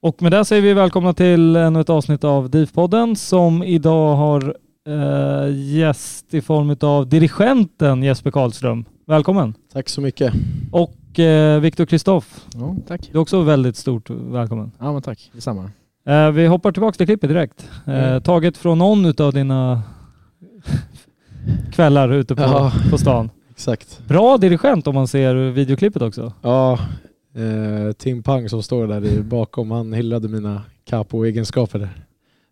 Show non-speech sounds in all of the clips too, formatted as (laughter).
Och med det säger vi välkomna till ännu ett avsnitt av DIF-podden som idag har eh, gäst i form av dirigenten Jesper Karlström. Välkommen! Tack så mycket. Och eh, Viktor Kristoff, Ja, tack. du är också väldigt stort välkommen. Ja, men tack. Detsamma. Eh, vi hoppar tillbaka till klippet direkt. Eh, Mm. Taget från någon av dina kvällar ute på, Ja. på stan. Exakt. Bra dirigent om man ser videoklippet också. Ja, eh, Tim Pang som står där bakom, han hyllade mina capo-egenskaper där.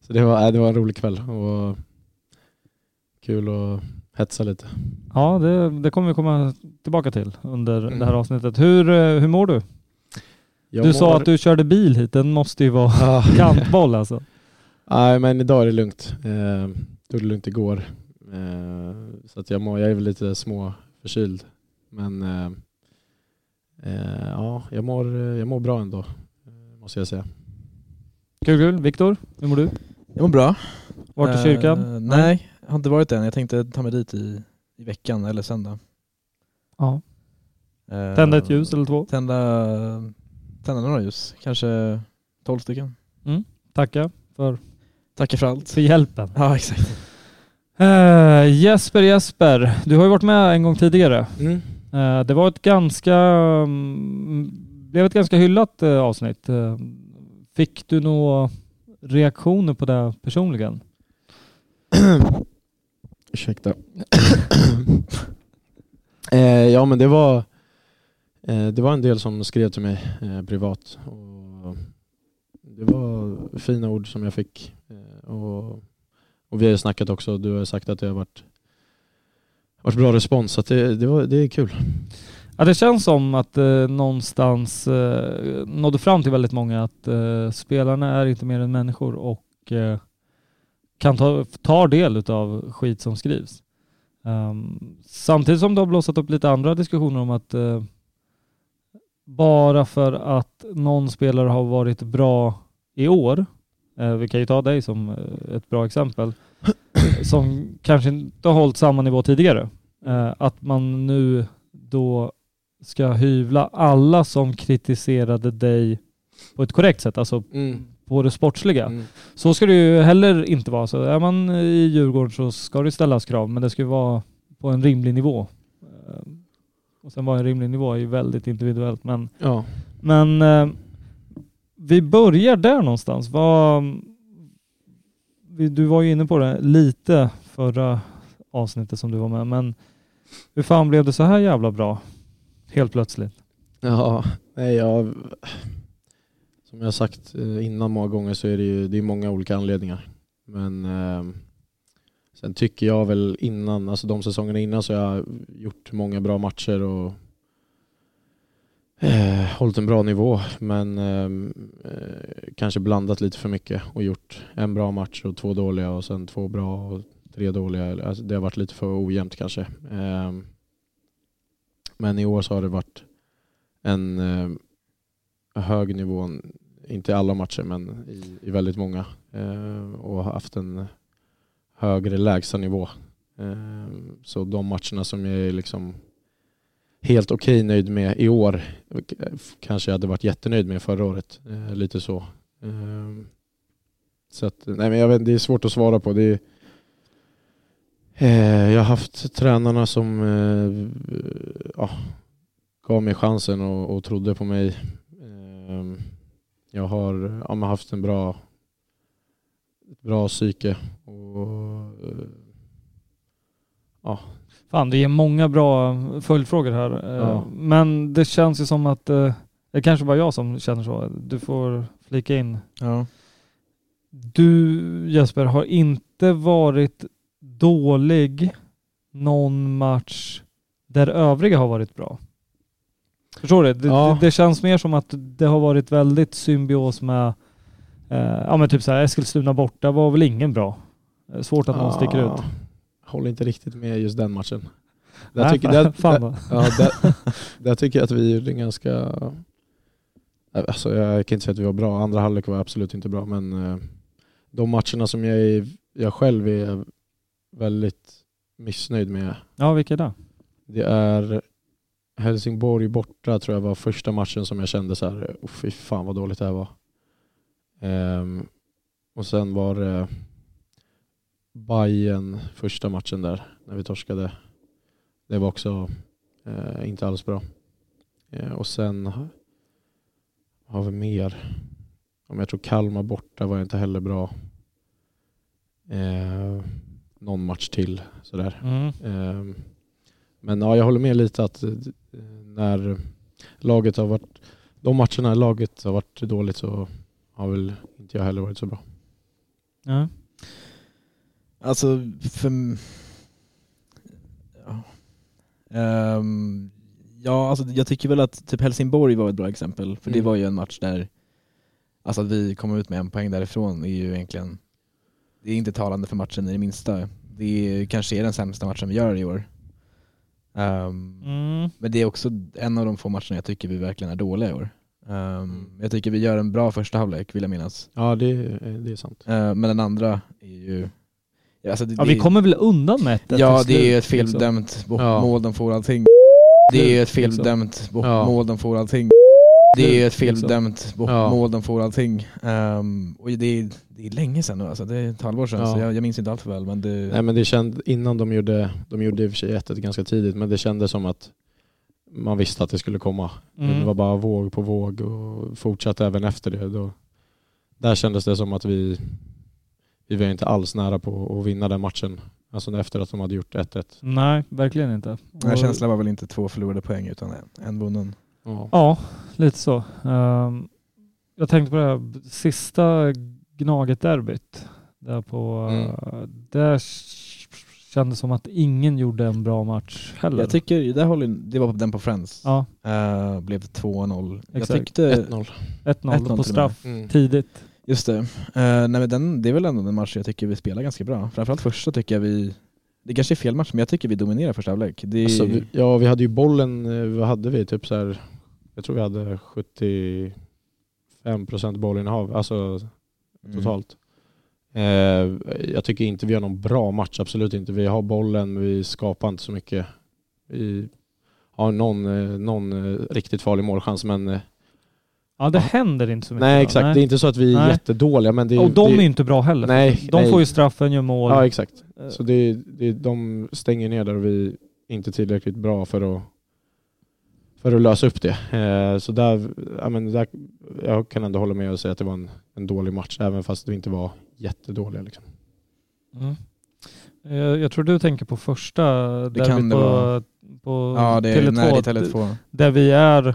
Så det var, äh, det var en rolig kväll och kul att hetsa lite. Ja, det, det kommer vi komma tillbaka till under Mm. det här avsnittet. Hur, eh, hur mår du? Jag du sa mår- att du körde bil hit. Den måste ju vara Ja. (laughs) kantboll alltså. Nej, men idag är det lugnt. Eh, tog det lugnt igår. Eh, så att jag, mår, jag är väl lite små förkyld. Men eh, eh, ja, jag mår, jag mår bra ändå, eh, måste jag säga. Kul, kul. Viktor, hur mår du? Jag mår bra. Vart i Eh, kyrkan? nej, jag har inte varit än. Jag tänkte ta mig dit i, i veckan eller söndag. Ja. Eh, Tända ett ljus eller två? Tända, tända några ljus. Kanske 12 stycken. Tacka för, Tackar för allt. för hjälpen. Ja, exakt. Eh, Jesper, Jesper. Du har ju varit med en gång tidigare. Mm. Eh, det var ett ganska, mm, blev ett ganska hyllat eh, avsnitt. Eh, fick du några reaktioner på det personligen? (clears throat) Ursäkta. (clears throat) eh, ja men det var, Eh, det var en del som skrev till mig eh, privat. Och det var fina ord som jag fick. Eh, och, och vi har ju snackat också, du har sagt att det har varit, varit bra respons. Så att det, det, var, det är kul. Ja, det känns som att eh, någonstans eh, nådde fram till väldigt många att eh, spelarna är inte mer än människor och eh, kan ta tar del av skit som skrivs. Um, samtidigt som det har blossat upp lite andra diskussioner om att eh, bara för att någon spelare har varit bra i år, eh, vi kan ju ta dig som eh, ett bra exempel, (clears throat) som kanske inte har hållit samma nivå tidigare, eh, att man nu då ska hyvla alla som kritiserade dig på ett korrekt sätt, alltså på det sportsliga. Mm. Så ska det ju heller inte vara. Så är man i Djurgården så ska det ställas krav, men det ska ju vara på en rimlig nivå. Och sen vad en rimlig nivå är ju väldigt individuellt, men, Ja. men eh, vi börjar där någonstans. Vi- du var ju inne på det lite förra avsnittet som du var med, men hur fan blev det så här jävla bra? Helt plötsligt. Ja, nej jag... Som jag sagt eh, innan många gånger så är det ju det är många olika anledningar. Men eh, sen tycker jag väl innan, alltså de säsongerna innan så har jag gjort många bra matcher och eh, hållit en bra nivå men ehm, eh, kanske blandat lite för mycket och gjort en bra match och två dåliga och sen två bra och tre dåliga. Alltså, det har varit lite för ojämnt kanske. Eh, men i år så har det varit en eh, hög nivå, inte i alla matcher men i, i väldigt många eh, och haft en högre lägsta nivå. Ehm, så de matcherna som jag är liksom helt okej nöjd med i år eh, kanske jag hade varit jättenöjd med förra året. Eh, lite så. Ehm, så att, nej men jag vet, det är svårt att svara på. Det är, eh, jag har haft tränarna som ja, gav mig chansen och, och trodde på mig. Ehm, jag har ja, haft en bra, bra psyke och eh, ja, Fan, det är många bra följdfrågor här. Eh, Ja. Men det känns ju som att eh, det kanske bara jag som känner så. Du får flika in. Ja. Du Jesper har inte varit dålig någon match där övriga har varit bra. Förstår du? Det, Ja. det, det känns mer som att det har varit väldigt symbios med, eh, ja men typ så här Eskilstuna borta var väl ingen bra. Eh, Svårt att någon sticker ut. Ja, Håller inte riktigt med just den matchen. Där Nej, tycker, där, (laughs) fan där, ja, där, där tycker jag att vi gjorde en ganska... Alltså jag kan inte säga att vi var bra, andra halvlek var absolut inte bra men eh, de matcherna som jag, är, jag själv är väldigt missnöjd med Ja, vilka är det? det är Helsingborg borta tror jag var första matchen som jag kände så här, oh, fy fan vad dåligt det här var. Ehm, och sen var det Bayern första matchen där när vi torskade. Det var också eh, inte alls bra. Eh, och sen ha- har vi mer. Om jag tror Kalmar borta var inte heller bra. Eh, någon match till sådär. Mm. Ehm, Men ja, jag håller med lite att eh, när laget har varit, de matcherna laget har varit dåligt så har väl inte jag heller varit så bra. Ja. Alltså, för... Ja. Ehm, ja, alltså jag tycker väl att typ Helsingborg var ett bra exempel. För det Mm. var ju en match där, alltså att vi kom ut med en poäng därifrån är ju egentligen, det är inte talande för matchen i det minsta. Det är, kanske är den sämsta matchen vi gör i år. Ehm, Mm. men det är också en av de få matcherna jag tycker vi verkligen är dåliga i år. Ehm, jag tycker vi gör en bra första halvlek vill jag minnas. Ja, det, är- det är sant. Ehm, men den andra är ju... Alltså det, ja, det, vi kommer väl undan med ett Ja, det är ett liksom. feldömt bo- Ja. mål de får allting. Det är ju ett Liksom. feldömt bo- Ja. mål de får allting. Det är ju ett Liksom. feldömt bo- Ja. mål de får allting. Ehm, och det är, det är länge sedan nu alltså, det är ett halvår sedan Ja. så jag, jag minns inte allt för väl men det... Nej men det kände, innan de gjorde, de gjorde i och för sig 1 ganska tidigt men det kändes som att man visste att det skulle komma. Mm. Det var bara våg på våg och fortsatte även efter det. Då, där kändes det som att vi, vi var inte alls nära på att vinna den matchen. Alltså efter att de hade gjort 1-1. Nej, verkligen inte. Den här Och- känslan var väl inte två förlorade poäng utan en, en vunnen. Ja. Ja, lite så. Ehm, jag tänkte på det här sista Gnaget-derbyt. Där på, Mm. uh, där kändes som att ingen gjorde en bra match heller. Jag tycker, det, håller, det var den på Friends. ja, Eh, blev det 2-0. Jag Exakt. tyckte... 1-0. 1-0 1-0 på och straff Mm. tidigt. Just det. Eh, nej men den, det är väl ändå en match jag tycker vi spelar ganska bra. Framförallt första tycker jag vi, det kanske är fel match men jag tycker vi dominerar första halvlek. Det Alltså, vi, ja, vi hade ju bollen, eh, vad hade vi? Typ så här, jag tror vi hade 75% bollinnehav, alltså mm. totalt. Eh, jag tycker inte vi har någon bra match, absolut inte. Vi har bollen, vi skapar inte så mycket. Vi har någon, eh, någon riktigt farlig målchans men Ja, det Ja. händer inte så mycket. nej exakt, det är inte så att vi är Nej. jättedåliga men det är Och de det, är inte bra heller. Nej, de nej. får ju straffen, gör mål. Ja exakt. Eh, Så det, det, de stänger ner där och vi är inte tillräckligt bra för att, för att lösa upp det. Eh, så där, ja, men där, jag kan ändå hålla med och säga att det var en, en dålig match, även fast vi inte var jättedåliga. Liksom. Mm. Eh, Jag tror du tänker på första derbyt kan det på, vara. på Ja det är Tele2, när det är Tele2. där vi är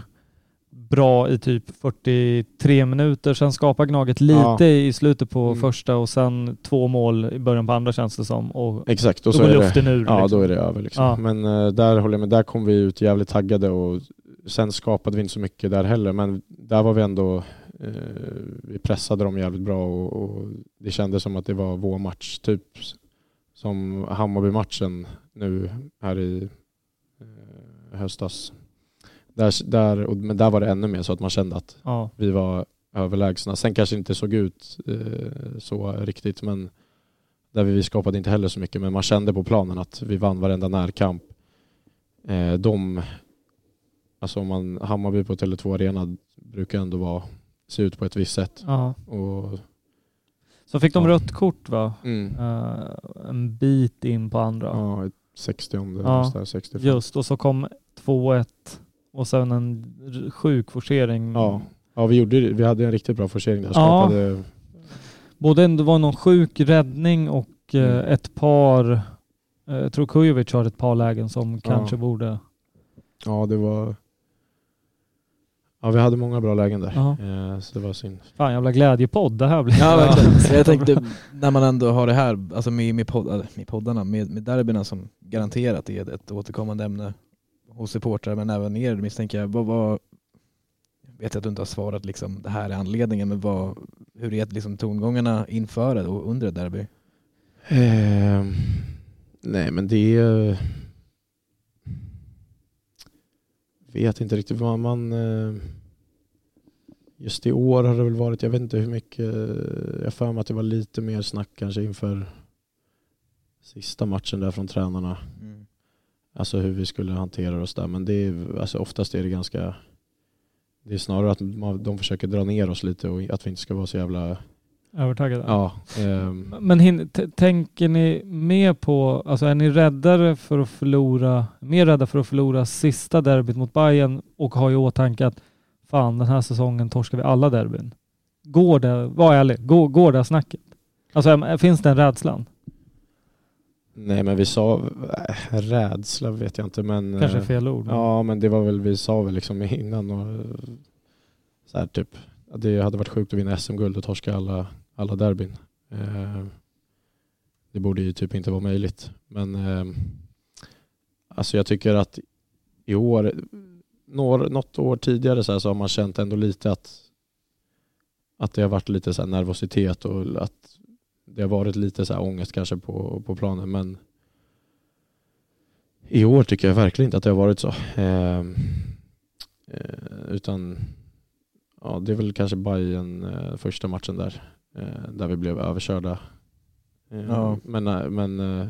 bra i typ 43 minuter, sen skapar Gnaget lite Ja. i slutet på Mm. första och sen två mål i början på andra känns det som. Och Exakt, och då så går är det, luften ur. ja, liksom. då är det över. Liksom. Ja. Men eh, där håller jag med, där kom vi ut jävligt taggade och sen skapade vi inte så mycket där heller, men där var vi ändå, eh, vi pressade dem jävligt bra och, och det kändes som att det var vår match. Typ som Hammarby-matchen nu här i eh, höstas. Där, där, och, men där var det ännu mer så att man kände att Ja. vi var överlägsna. Sen kanske det inte såg ut eh, så riktigt, men där vi skapade inte heller så mycket. Men man kände på planen att vi vann varenda närkamp. Eh, de, alltså om man, Hammarby på Tele2 Arena brukar ändå vara, se ut på ett visst sätt. ja. Och, Så fick de Ja. rött kort va? mm, Eh, en bit in på andra. ja, ett 60 Ja, ja, 65. Just, och så kom 2-1 och sen en sjuk forcering. Ja. Ja, vi, gjorde, vi hade en riktigt bra forcering där. Ja. Skapade, Både en- det var någon sjuk räddning och eh, Mm. ett par, eh, jag tror Kujovic har ett par lägen som Ja. kanske borde... ja, det var... Ja, vi hade många bra lägen där. Ja. Eh, så det var synd. Fan jävla glädjepodd det här blir. Ja verkligen. Så jag tänkte, när man ändå har det här, alltså med, med, podd, med poddarna, med, med derbyna som garanterat är ett återkommande ämne hos supportrar men även er misstänker jag. Vad, vad, jag vet att du inte har svarat liksom, det här är anledningen, men vad, hur är liksom tongångarna inför det och under ett derby? Eh, nej men det är... Vet inte riktigt vad man... Eh, just i år har det väl varit, jag vet inte hur mycket, jag har för mig att det var lite mer snack kanske inför sista matchen där från tränarna. Alltså hur vi skulle hantera oss där. Men det är, alltså oftast är det ganska, det är snarare att man, de försöker dra ner oss lite och att vi inte ska vara så jävla, Övertaggade. ja. ehm, Men hin- tänker ni mer på, alltså är ni räddare för att förlora, mer rädda för att förlora sista derbyt mot Bayern och har i åtanke att fan den här säsongen torskar vi alla derbyn. Går det, var ärlig, går, går det snacket? Alltså finns den rädslan? Nej men vi sa, äh, rädsla vet jag inte men Kanske eh, fel ord. men- Ja men det var väl, vi sa väl liksom innan och eh, så här typ det hade varit sjukt att vinna SM-guld och torska alla, alla derbyn. Eh, det borde ju typ inte vara möjligt. Men eh, alltså jag tycker att i år, några, något år tidigare så, här så har man känt ändå lite att att det har varit lite så här nervositet och att det har varit lite så här ångest kanske på, på planen men i år tycker jag verkligen inte att det har varit så. Ehm, eh, utan ja, det är väl kanske Bayern eh, första matchen där, eh, där vi blev överkörda. Eh, Ja. Men, eh, men, eh,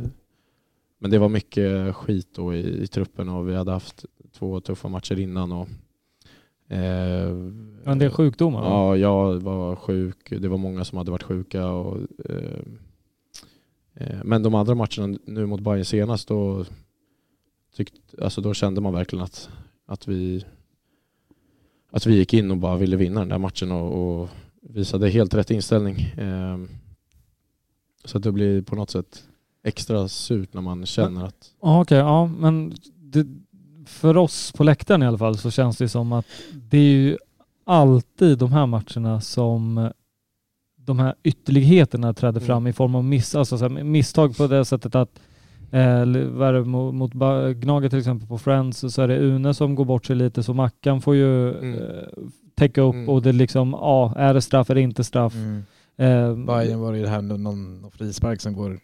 men det var mycket skit då i, i truppen och vi hade haft två tuffa matcher innan. Och, En del sjukdomar? Ja, jag var sjuk. Det var många som hade varit sjuka. Och, eh, eh, men de andra matcherna nu mot Bayern senast, då, tyckt, alltså då kände man verkligen att, att, vi, att vi gick in och bara ville vinna den där matchen och, och visade helt rätt inställning. Eh, så att det blir på något sätt extra surt när man känner att... Okej, ja men det, för oss på läktaren i alla fall så känns det som att det är ju alltid de här matcherna som de här ytterligheterna träder Mm. fram i form av miss, alltså så misstag på det sättet att eh, mot, mot Gnaget till exempel på Friends så är det Une som går bort sig lite så Mackan får ju Mm. eh, täcka upp Mm. och det är liksom, ja, är det straff, är det inte straff? Eh, Bayern var det här någon, någon frispark som går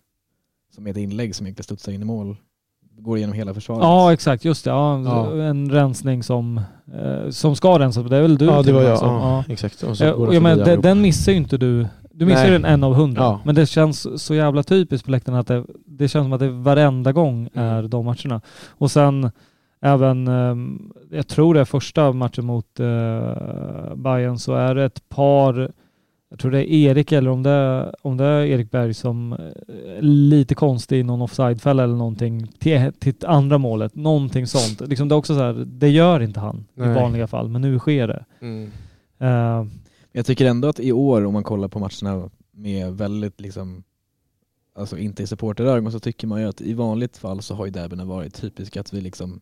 som är ett inlägg som egentligen studsar in i mål. Går igenom hela försvaret. Ja exakt, just det. Ja, Ja. En rensning som, eh, som ska rensas. Det är väl du ja, det var jag. som- Ja, ja. exakt. Och så Eh, går förbi men, den, den missar ju inte du. Du missar ju den en av hundra. Ja. Men det känns så jävla typiskt på läktaren att det, det känns som att det varenda gång Mm. är de matcherna. Och sen även, ehm, jag tror det är första matchen mot uh, Bayern så är det ett par jag tror det är Erik eller om det är, om det är Erik Berg som är lite konstig i någon offsidefälla eller någonting till, till andra målet. Någonting sånt. Liksom det är också så här, det gör inte han i Nej. vanliga fall, men nu sker det. Mm. Eh, Jag tycker ändå att i år om man kollar på matcherna med väldigt liksom Alltså inte i supporterögon så tycker man ju att i vanligt fall så har ju derbyna varit typiska att vi liksom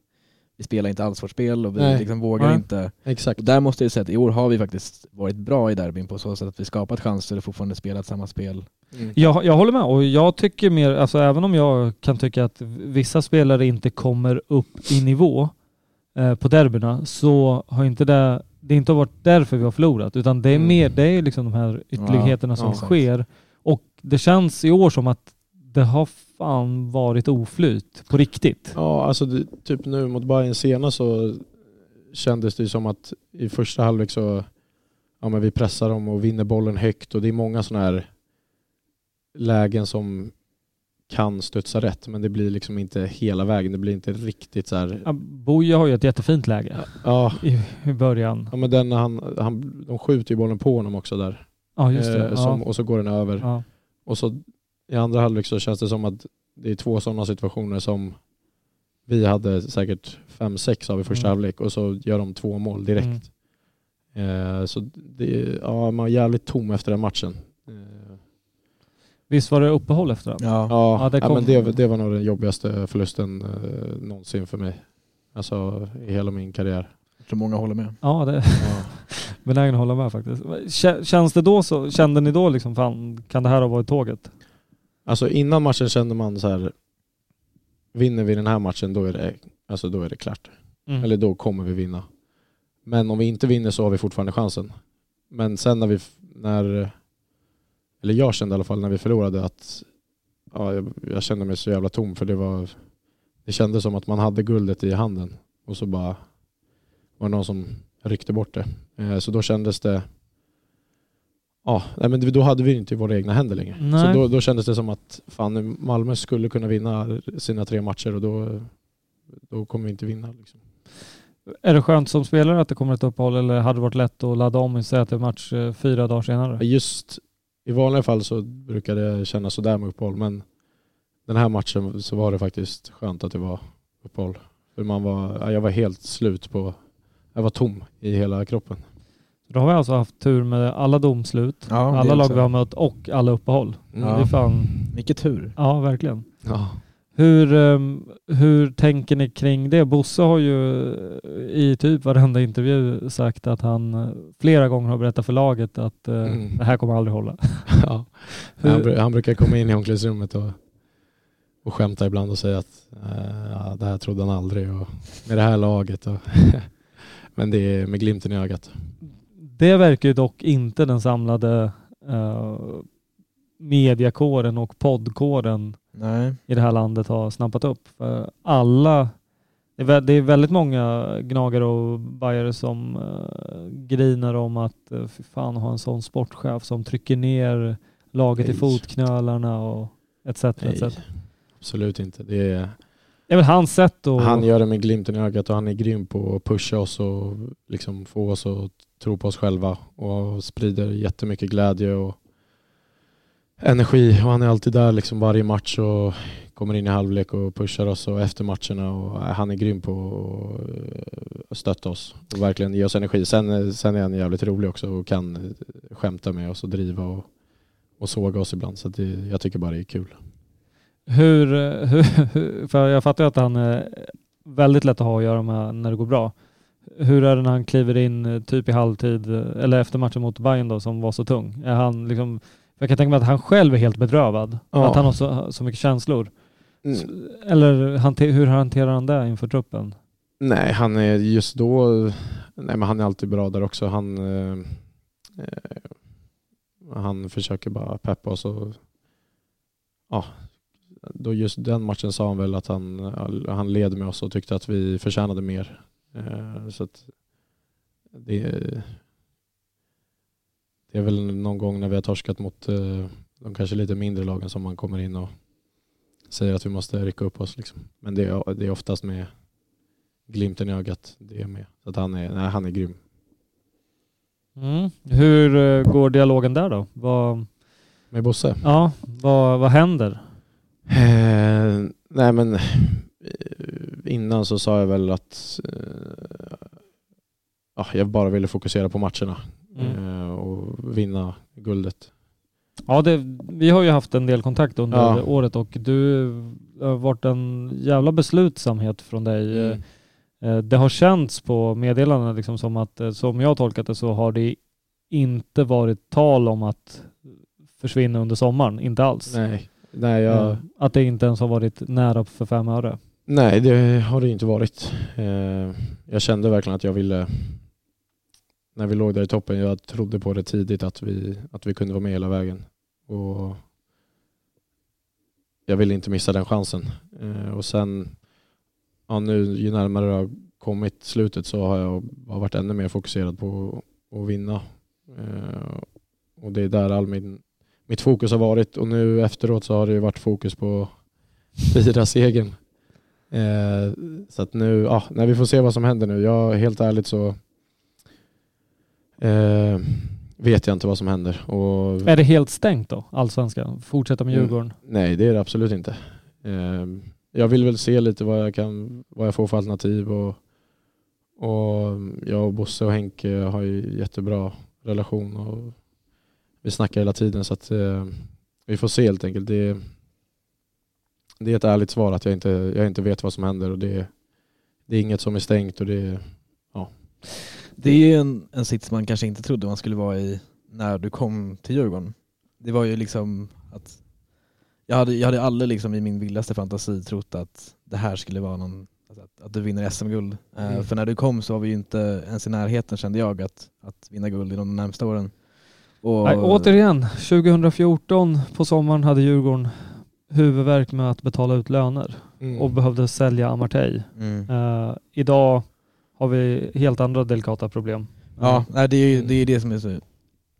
Vi spelar inte alls vårt spel och vi Nej. liksom vågar Nej. inte Exakt. och Där måste jag säga att i år har vi faktiskt varit bra i derbyn på så sätt att vi skapat chanser och fortfarande spelat samma spel Mm. Jag, jag håller med och jag tycker mer, alltså även om jag kan tycka att vissa spelare inte kommer upp i nivå eh, på derbyna så har inte det, det inte varit därför vi har förlorat utan det är Mm. mer, det är liksom de här ytterligheterna som ja, sker och det känns i år som att det har fan varit oflyt på riktigt. Ja, alltså det, typ nu mot Bayern senast så kändes det ju som att i första halvlek så ja, men vi pressar dem och vinner bollen högt och det är många sådana här lägen som kan studsa rätt men det blir liksom inte hela vägen. Det blir inte riktigt så här. Ja, Boja har ju ett jättefint läge Ja, i, i början. ja men den han, han, de skjuter ju bollen på honom också där. Ja just det. Eh, Ja. som, och så går den över. Ja. Och så i andra halvlek så känns det som att det är två sådana situationer som vi hade säkert fem sex av i första Mm. halvlek och så gör de två mål direkt. Eh, så det, ja, man var jävligt tom efter den matchen. Eh, Visst var det uppehåll efter den? Ja. ja, Ja, det ja, men det, det var nog den jobbigaste förlusten eh, någonsin för mig. Alltså i hela min karriär. Jag tror många håller med. Ja, det Ja. (laughs) benägen att hålla med faktiskt. Kä- Känns det då så, kände ni då liksom, fan kan det här ha varit tåget? Alltså innan matchen kände man så här. Vinner vi den här matchen då är det, alltså då är det klart. Mm. Eller då kommer vi vinna. Men om vi inte vinner så har vi fortfarande chansen. Men sen när vi, när, eller jag kände i alla fall när vi förlorade att ja, jag, jag kände mig så jävla tom för det var, det kändes som att man hade guldet i handen och så bara var det någon som ryckte bort det. Eh, Så då kändes det, ja, nej, men då hade vi inte i våra egna händer längre. Nej. Så då, då kändes det som att fan, Malmö skulle kunna vinna sina tre matcher och då, då kommer vi inte vinna. Liksom. Är det skönt som spelare att det kommer ett uppehåll eller hade det varit lätt att ladda om och säga till match eh, fyra dagar senare? Just i vanliga fall så brukar det kännas sådär med uppehåll men den här matchen så var det faktiskt skönt att det var uppehåll. För man var, ja, jag var helt slut på, jag var tom i hela kroppen. Då har vi alltså haft tur med alla domslut, Ja, alla lag vi har mött och alla uppehåll. Mm. Det är fan, Mycket tur. ja verkligen. Ja. Hur, ehm, hur tänker ni kring det? Bosse har ju i typ varenda intervju sagt att han eh, flera gånger har berättat för laget att eh, Mm. det här kommer aldrig hålla. (laughs) Ja. (laughs) Hur- Han, han brukar komma in i omklädningsrummet och, och skämta ibland och säga att ja, det här trodde han aldrig och med det här laget. Och (laughs) men det är med glimten i ögat. Det verkar ju dock inte den samlade uh, mediakåren och poddkåren Nej. i det här landet ha snappat upp. För alla, det är väldigt många gnagare och bajare som uh, grinar om att uh, fy fan ha en sån sportchef som trycker ner laget i Nej. fotknölarna och etc. etc. Absolut inte. Det är, Det är väl hans sätt att... Han gör det med glimten i ögat och han är grym på att pusha oss och liksom få oss att tror på oss själva och sprider jättemycket glädje och energi och han är alltid där liksom varje match och kommer in i halvlek och pushar oss och efter matcherna och äh, han är grym på att äh, stötta oss och verkligen ge oss energi. Sen, äh, sen är han jävligt rolig också och kan skämta med oss och driva och, och såga oss ibland så det, jag tycker bara det är kul. Hur, (laughs) hur, för jag fattar ju att han är väldigt lätt att ha att göra med när det går bra. Hur är det när han kliver in eh, typ i halvtid eh, eller efter matchen mot Bayern då som var så tung? Är han liksom, jag kan tänka mig att han själv är helt bedrövad. Ja. Att han har så, så mycket känslor. Mm. S- Eller hante, hur hanterar han det inför truppen? Nej, han är just då, nej men han är alltid bra där också. Han, eh, eh, han försöker bara peppa oss och ja, då just den matchen sa han väl att han, han led med oss och tyckte att vi förtjänade mer. Eh, så att det, det är väl någon gång när vi har torskat mot eh, de kanske lite mindre lagen som man kommer in och säger att vi måste rycka upp oss. Liksom. Men det är, det är oftast med glimten i ögat. Det är med. Så att han är, nej, han är grym. Mm. Hur eh, går dialogen där då? Vad, Med Bosse? ja, vad, vad händer? Eh, nej men innan så sa jag väl att eh, ja, jag bara ville fokusera på matcherna Mm. eh, och vinna guldet. Ja, det, vi har ju haft en del kontakt under Ja. året och du har varit en jävla beslutsamhet från dig. Mm. Eh, Det har känts på meddelandena liksom som att, eh, som jag har tolkat det, så har det inte varit tal om att försvinna under sommaren. Inte alls. Nej, nej jag, Eh, Att det inte ens har varit nära för fem öre. Nej, det har det inte varit. Eh, jag kände verkligen att jag ville, när vi låg där i toppen, jag trodde på det tidigt att vi, att vi kunde vara med hela vägen. Och jag ville inte missa den chansen. Eh, och sen, ja, nu ju närmare det har kommit slutet så har jag har varit ännu mer fokuserad på att vinna. Eh, och det är där all min, mitt fokus har varit och nu efteråt så har det varit fokus på fira segern. Eh, så att nu, ja, när vi får se vad som händer nu. Jag helt ärligt så eh, vet jag inte vad som händer. Och, Är det helt stängt då, allsvenskan? Fortsätta med Mm. Djurgården? nej, det är det absolut inte. Eh, jag vill väl se lite vad jag, kan, vad jag får för alternativ. Och, och jag och Bosse och Henke har ju jättebra relation. Och vi snackar hela tiden så att eh, vi får se helt enkelt. Det, det är ett ärligt svar att jag inte, jag inte vet vad som händer och det, det är inget som är stängt och det, Det är ju en, en sits man kanske inte trodde man skulle vara i när du kom till Djurgården. Det var ju liksom att jag hade, jag hade aldrig liksom i min vildaste fantasi trott att det här skulle vara någon, alltså att, att du vinner SM-guld. Eh, Mm. för när du kom så var vi ju inte ens i närheten kände jag att, att vinna guld i de närmsta åren. Och, Nej, återigen, 2014 på sommaren hade Djurgården huvudvärk med att betala ut löner och behövde sälja Amartey. Mm. Eh, idag har vi helt andra delikata problem. Ja, nej, det är ju Mm. det, är det som är så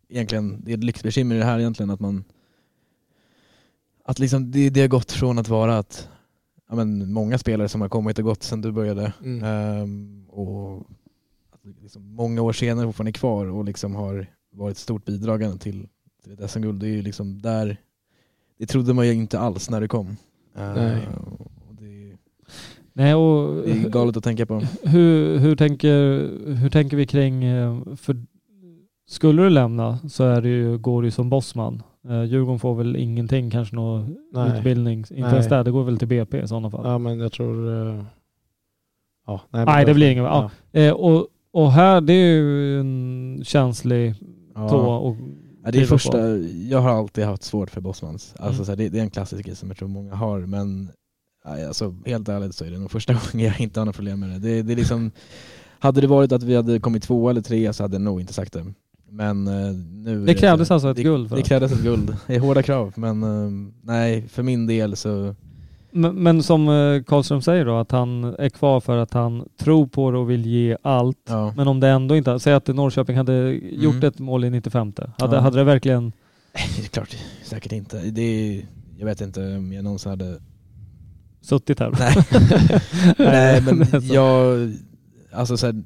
egentligen, det är ett lyxbekymmer i det här egentligen att man att liksom det, det har gått från att vara att ja, men många spelare som har kommit och gått sedan du började Mm. ehm, och att liksom många år senare fortfarande är kvar och liksom har varit stort bidragande till, till ett SM-guld. Det är ju liksom där, det trodde man ju inte alls när det kom. Eh, Nej. och det, Nej, och det är galet att tänka på. hur, hur, tänker, hur tänker vi kring, eh, för skulle du lämna så är det ju, går det ju som bossman. Eh, Djurgården får väl ingenting, kanske någon Nej. utbildning, inte Nej. ens där, det går väl till BP i sådana fall. Ja men jag tror... eh, Ja, nej, Nej, det blir inget. Ja. Eh, och, och här, det är ju en känslig Ja. tå. Och Ja, det är på. första, jag har alltid haft svårt för Bosmans. Alltså, Mm. här, det, det är en klassisk grej som jag tror många har, men alltså, helt ärligt så är det nog första (laughs) gången jag inte har några problem med det. det, det är liksom, (laughs) hade det varit att vi hade kommit två eller tre så hade jag nog inte sagt det. Men eh, nu... Det krävdes så- alltså ett det, guld för det det. krävdes ett guld. (laughs) Det är hårda krav, men eh, nej, för min del så... Men, som eh, Karlström säger då, att han är kvar för att han tror på det och vill ge allt. Ja. Men om det ändå inte, säg att Norrköping hade gjort Mm. ett mål i 95. Hade, Ja. hade det verkligen... Det (laughs) är klart, säkert inte. Det är, jag vet inte om jag någonsin hade suttit här. Nej, (laughs) nej men (laughs) jag, alltså så här,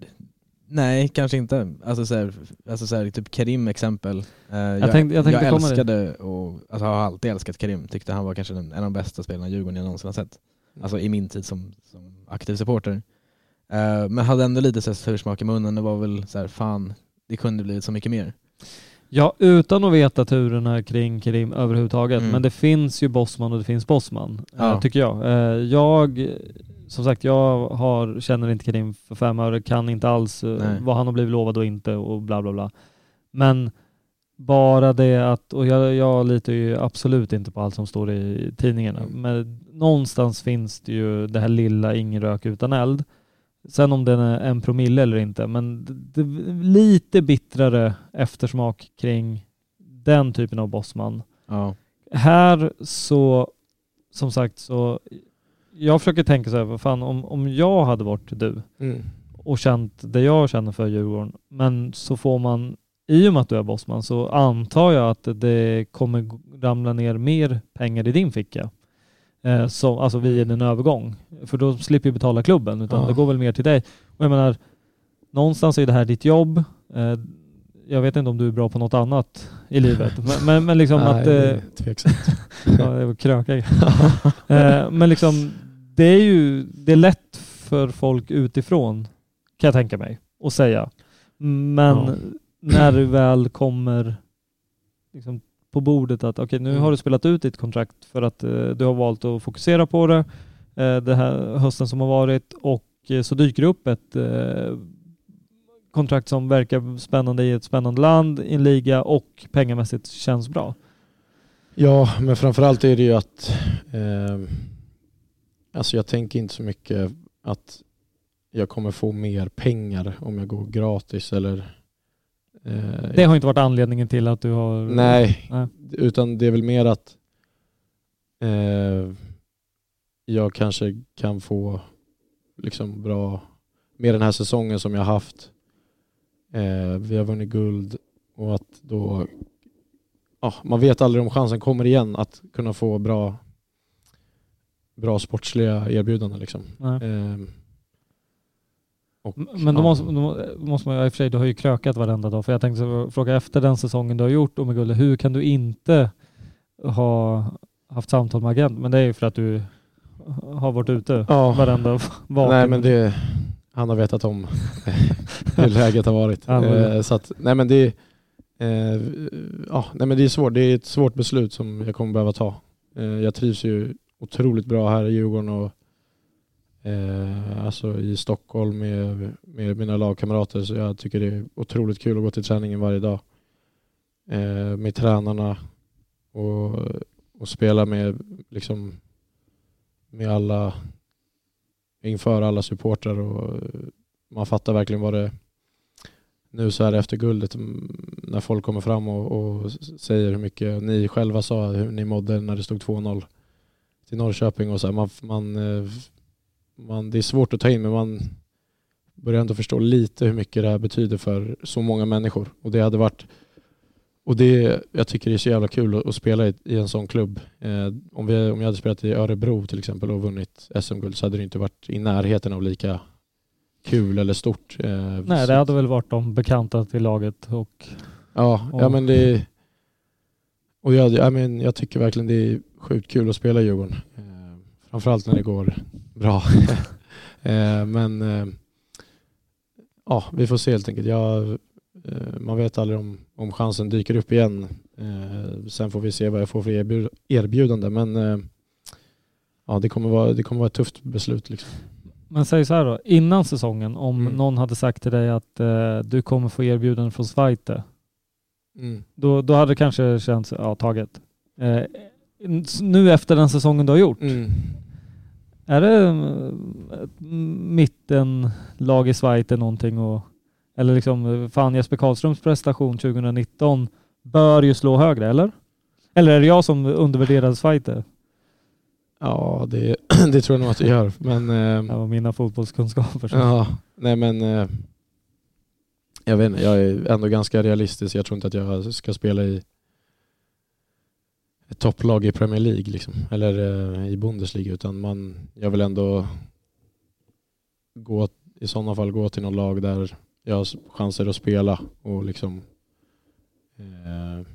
nej kanske inte. Alltså så här, alltså så här, typ Karim exempel. Eh, jag, tänkte- jag tänkte dit. älskade och alltså, har alltid älskat Karim. Tyckte han var kanske den, en av de bästa spelarna i Djurgården jag någonsin har sett. Alltså i min tid som, som aktiv supporter. Eh, men hade ändå lite så sursmak i munnen och var väl så här, fan, det kunde blivit så mycket mer. Ja, utan att veta turerna kring Karim överhuvudtaget. Mm. Men det finns ju Bossman och det finns Bossman, Ja. eh, tycker jag. Jag, som sagt, jag har, känner inte Karim för fem öre, kan inte alls eh, Nej. vad han har blivit lovad och inte och bla bla bla. Men bara det att, och jag, jag litar ju absolut inte på allt som står i tidningarna, Mm. men någonstans finns det ju det här lilla ingen rök utan eld. Sen om den är en promille eller inte, men det, det, lite bittrare eftersmak kring den typen av bossman. Ja. Här så, som sagt så, jag försöker tänka så här, vad fan om, om jag hade varit du Mm. och känt det jag känner för Djurgården, men så får man, i och med att du är bossman, så antar jag att det kommer ramla ner mer pengar i din ficka. Eh, så, alltså vid en övergång. För då slipper du betala klubben, utan Ja. det går väl mer till dig. Och jag menar, någonstans är det här ditt jobb. Eh, jag vet inte om du är bra på något annat i livet, men, men, men liksom (laughs) Nej, att... Eh, tveksamt. (laughs) ja, det var kröka. (laughs) eh, men liksom, det är ju det är lätt för folk utifrån, kan jag tänka mig, att säga. Men Ja. när du väl kommer liksom, på bordet att okej, nu Mm. har du spelat ut ditt kontrakt för att eh, du har valt att fokusera på det eh, det här hösten som har varit och eh, så dyker det upp ett eh, kontrakt som verkar spännande i ett spännande land, i en liga och pengamässigt känns bra. Ja, men framförallt är det ju att eh, Alltså jag tänker inte så mycket att jag kommer få mer pengar om jag går gratis eller... eh, Det har inte varit anledningen till att du har... Nej, Nej. utan det är väl mer att eh, jag kanske kan få liksom bra, mer den här säsongen som jag haft. Eh, vi har vunnit guld och att då, ja, man vet aldrig om chansen kommer igen att kunna få bra, bra sportsliga erbjudanden liksom. Nej. Eh, och, Men då måste, då måste man, i och för sig, du har ju krökat varenda dag. För jag tänkte fråga efter den säsongen du har gjort och med guldet, hur kan du inte ha haft samtal med agent? Men det är ju för att du har varit ute Ja. varenda vaken. Nej men det, han har vetat om (laughs) hur läget har varit. Eh, så att, nej men det, eh, ja, nej men det är svårt. Det är ett svårt beslut som jag kommer behöva ta. Eh, jag trivs ju otroligt bra här i Djurgården och eh, alltså i Stockholm med, med mina lagkamrater. Så jag tycker det är otroligt kul att gå till träningen varje dag. Eh, med tränarna och, och spela med liksom med alla inför alla supportrar. Och man fattar verkligen vad det nu så här efter guldet mm, när folk kommer fram och, och säger hur mycket ni själva sa hur ni mådde när det stod 2-0 till Norrköping och så här, man, man, eh, man, det är svårt att ta in men man börjar ändå förstå lite hur mycket det här betyder för så många människor och det hade varit och det, jag tycker det är så jävla kul att, spela i, i en sån klubb. Eh, om, vi, om jag hade spelat i Örebro till exempel och vunnit SM-guld så hade det inte varit i närheten av lika kul eller stort. Eh, Nej, det hade väl varit de bekanta till laget och Ja, Och- ja men det och jag, jag, men, jag tycker verkligen det är sjukt kul att spela i Djurgården. Eh, framförallt när det går bra. (laughs) eh, men eh, ja, vi får se helt enkelt. Jag, eh, man vet aldrig om, om chansen dyker upp igen. Eh, sen får vi se vad jag får för erbjud, erbjudande. Men eh, ja, det kommer, vara, det kommer vara ett tufft beslut. Liksom. Men säg så här då, innan säsongen, om Mm. någon hade sagt till dig att du kommer få erbjudande från Zweite, Mm. då, då hade det kanske känts, ja taget. Eh, nu efter den säsongen du har gjort, Mm. är det ett mittenlag i Zweite någonting och, eller liksom, fan Jesper Karlströms prestation 2019 bör ju slå högre, eller? Eller är det jag som undervärderar Zweite? Ja, det, (clears throat) det tror jag nog att det gör. Men, eh, Det var mina fotbollskunskaper. så. Ja, nej men eh, jag vet inte, jag är ändå ganska realistisk. Jag tror inte att jag ska spela i ett topplag i Premier League liksom, eller eh, i Bundesliga utan man, jag vill ändå gå, i sådana fall gå till något lag där jag har chanser att spela och liksom eh,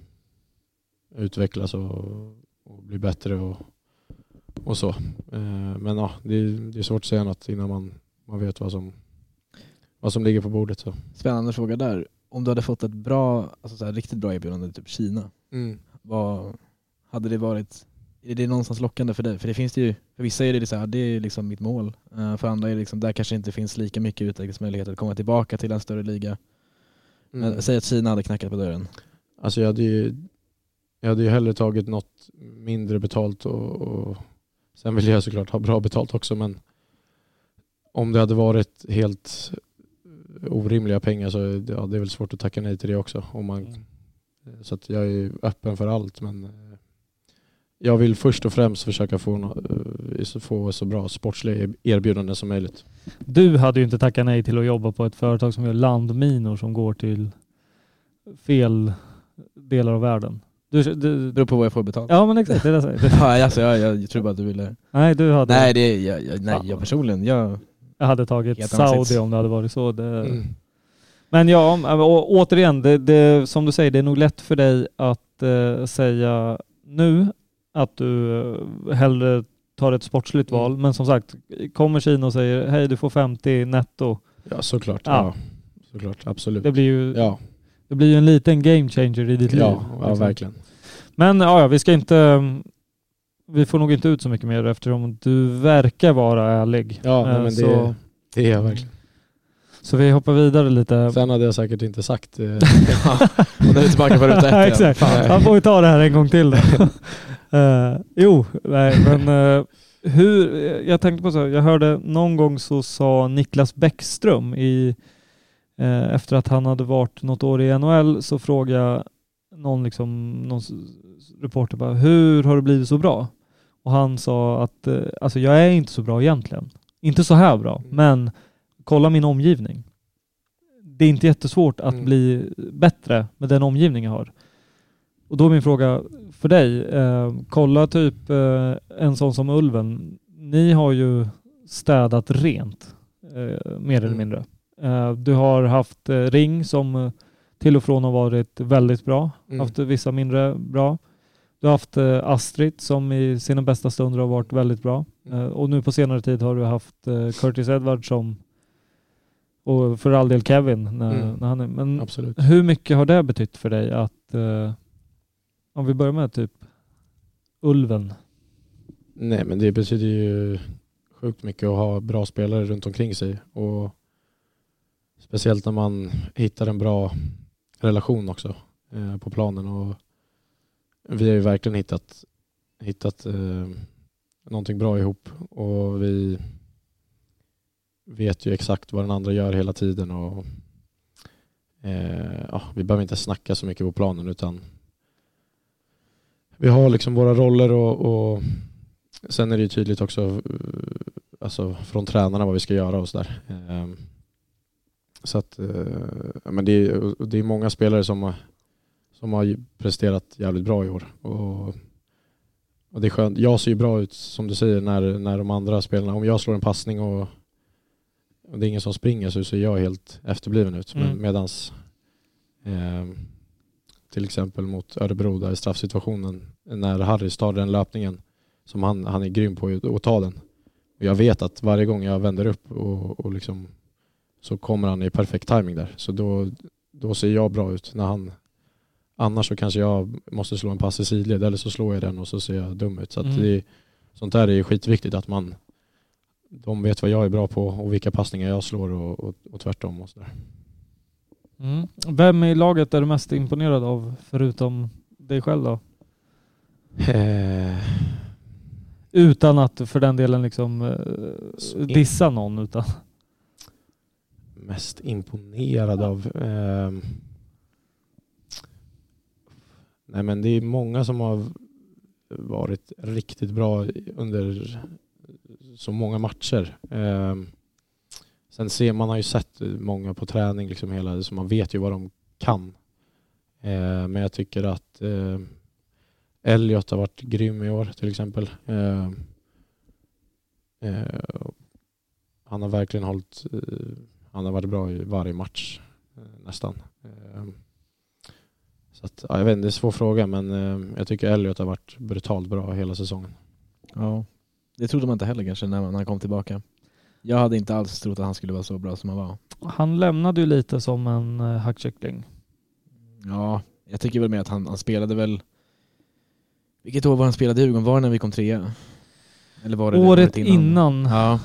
utvecklas och, och bli bättre och, och så. Eh, men ja, det, är- det är svårt att säga något innan man, man vet vad som, vad som ligger på bordet. Så. Spännande fråga där. Om du hade fått ett bra, alltså så här, riktigt bra erbjudande, typ Kina, vad hade det varit? Är det någonstans lockande för dig? För det finns det ju, för vissa är det så här, det är liksom mitt mål. Eh, För andra är det liksom, där kanske inte finns lika mycket utvecklingsmöjligheter att komma tillbaka till en större liga. Men Mm. säg att Kina hade knackat på dörren. Alltså jag hade ju, jag hade ju hellre tagit något mindre betalt och, och sen vill jag såklart ha bra betalt också men om det hade varit helt orimliga pengar så ja, det är väl svårt att tacka nej till det också. Om man, så att jag är öppen för allt men eh, jag vill först och främst försöka få, eh, få så bra sportsliga erbjudanden som möjligt. Du hade ju inte tackat nej till att jobba på ett företag som gör landminor som går till fel delar av världen. Du, Det du, beror på vad jag får betalt. ja men exakt, det är det jag säger. (laughs) Ja, alltså, jag, jag, tror bara att du ville... nej, du hade, Nej, det är, jag, jag, nej jag personligen, jag... jag hade tagit Helt Saudi om det hade varit så. Det, Mm. Men ja, å, återigen, det, det, som du säger, det är nog lätt för dig att eh, säga nu att du eh, hellre tar ett sportsligt Mm. val. Men som sagt, kommer Kina och säger hej du får 50 netto. Ja såklart. Ja. Ja. såklart, absolut. Det blir ju, Ja, det blir ju en liten game changer i ditt liv. ja, ja liksom. verkligen. Men ja, ja, vi ska inte... Vi får nog inte ut så mycket mer eftersom du verkar vara ärlig. Ja, Eh, men så, det, det är jag verkligen. så vi hoppar vidare lite. Sen hade jag säkert inte sagt eh, Och nu är tillbaka på ruta ett. Exakt. Han får vi ta det här en gång till. (laughs) Eh, jo, nej, men eh, hur, jag tänkte på så här, jag hörde någon gång så sa Niklas Bäckström i, efter att han hade varit något år i NHL så frågade någon, liksom, någon reporter bara, hur har du blivit så bra? Och han sa att eh, alltså jag är inte så bra egentligen. Inte så här bra, Mm. men kolla min omgivning. Det är inte jättesvårt att Mm. bli bättre med den omgivning jag har. Och då är min fråga för dig, eh, kolla typ eh, en sån som Ulven. Ni har ju städat rent, eh, mer eller Mm. mindre. Eh, du har haft eh, Ring som till och från har varit väldigt bra, Mm. haft vissa mindre bra. Du har haft eh, Astrid som i sina bästa stunder har varit väldigt bra. Mm. Eh, och nu på senare tid har du haft eh, Curtis Edwards som och för all del Kevin när, Mm. när han är. Men Absolut. hur mycket har det betytt för dig att eh, om vi börjar med typ Ulven. Nej men det betyder ju sjukt mycket att ha bra spelare runt omkring sig och speciellt när man hittar en bra relation också eh, på planen och vi har ju verkligen hittat, hittat eh, någonting bra ihop och vi vet ju exakt vad den andra gör hela tiden och eh, ja, vi behöver inte snacka så mycket på planen utan vi har liksom våra roller och, och sen är det ju tydligt också eh, alltså från tränarna vad vi ska göra och sådär. Eh, så att, eh, men det är, det är många spelare som har, som har presterat jävligt bra i år. Och, och det är skönt. Jag ser ju bra ut som du säger när, när de andra spelarna, om jag slår en passning och, och det är ingen som springer så ser jag helt efterbliven ut. Mm. Men medans eh, till exempel mot Örebro där i straffsituationen när Harry tar den löpningen som han, han är grym på att ta den. Och jag vet att varje gång jag vänder upp och, och liksom så kommer han i perfekt timing där. Så då, då ser jag bra ut när han Annars så kanske jag måste slå en pass i sidled eller så slår jag den och så ser jag dum ut. Så Mm. det, sånt där är skitviktigt att man de vet vad jag är bra på och vilka passningar jag slår och, och, och tvärtom. Och sådär. Mm. Vem i laget är du mest imponerad av förutom dig själv då? Eh, Utan att för den delen liksom eh, dissa någon utan mest imponerad av? Eh, nej men det är många som har varit riktigt bra under så många matcher. Eh, sen ser man har ju sett många på träning liksom hela, så man vet ju vad de kan. Eh, men jag tycker att eh, Elliot har varit grym i år till exempel. Eh, eh, han har verkligen hållit eh, han har varit bra i varje match eh, nästan. Ehm, Eh, Så att, ja, jag vet inte, det är en svår fråga men eh, jag tycker Elliot har varit brutalt bra hela säsongen. Ja, det trodde man inte heller kanske när, han kom tillbaka. Jag hade inte alls trott att han skulle vara så bra som han var. han lämnade ju lite som en uh, hackkyckling. Ja, jag tycker väl mer att han, han spelade väl... Vilket år var han spelade i Djurgården? Var det när vi kom trea? Eller var det Året innan, Ja,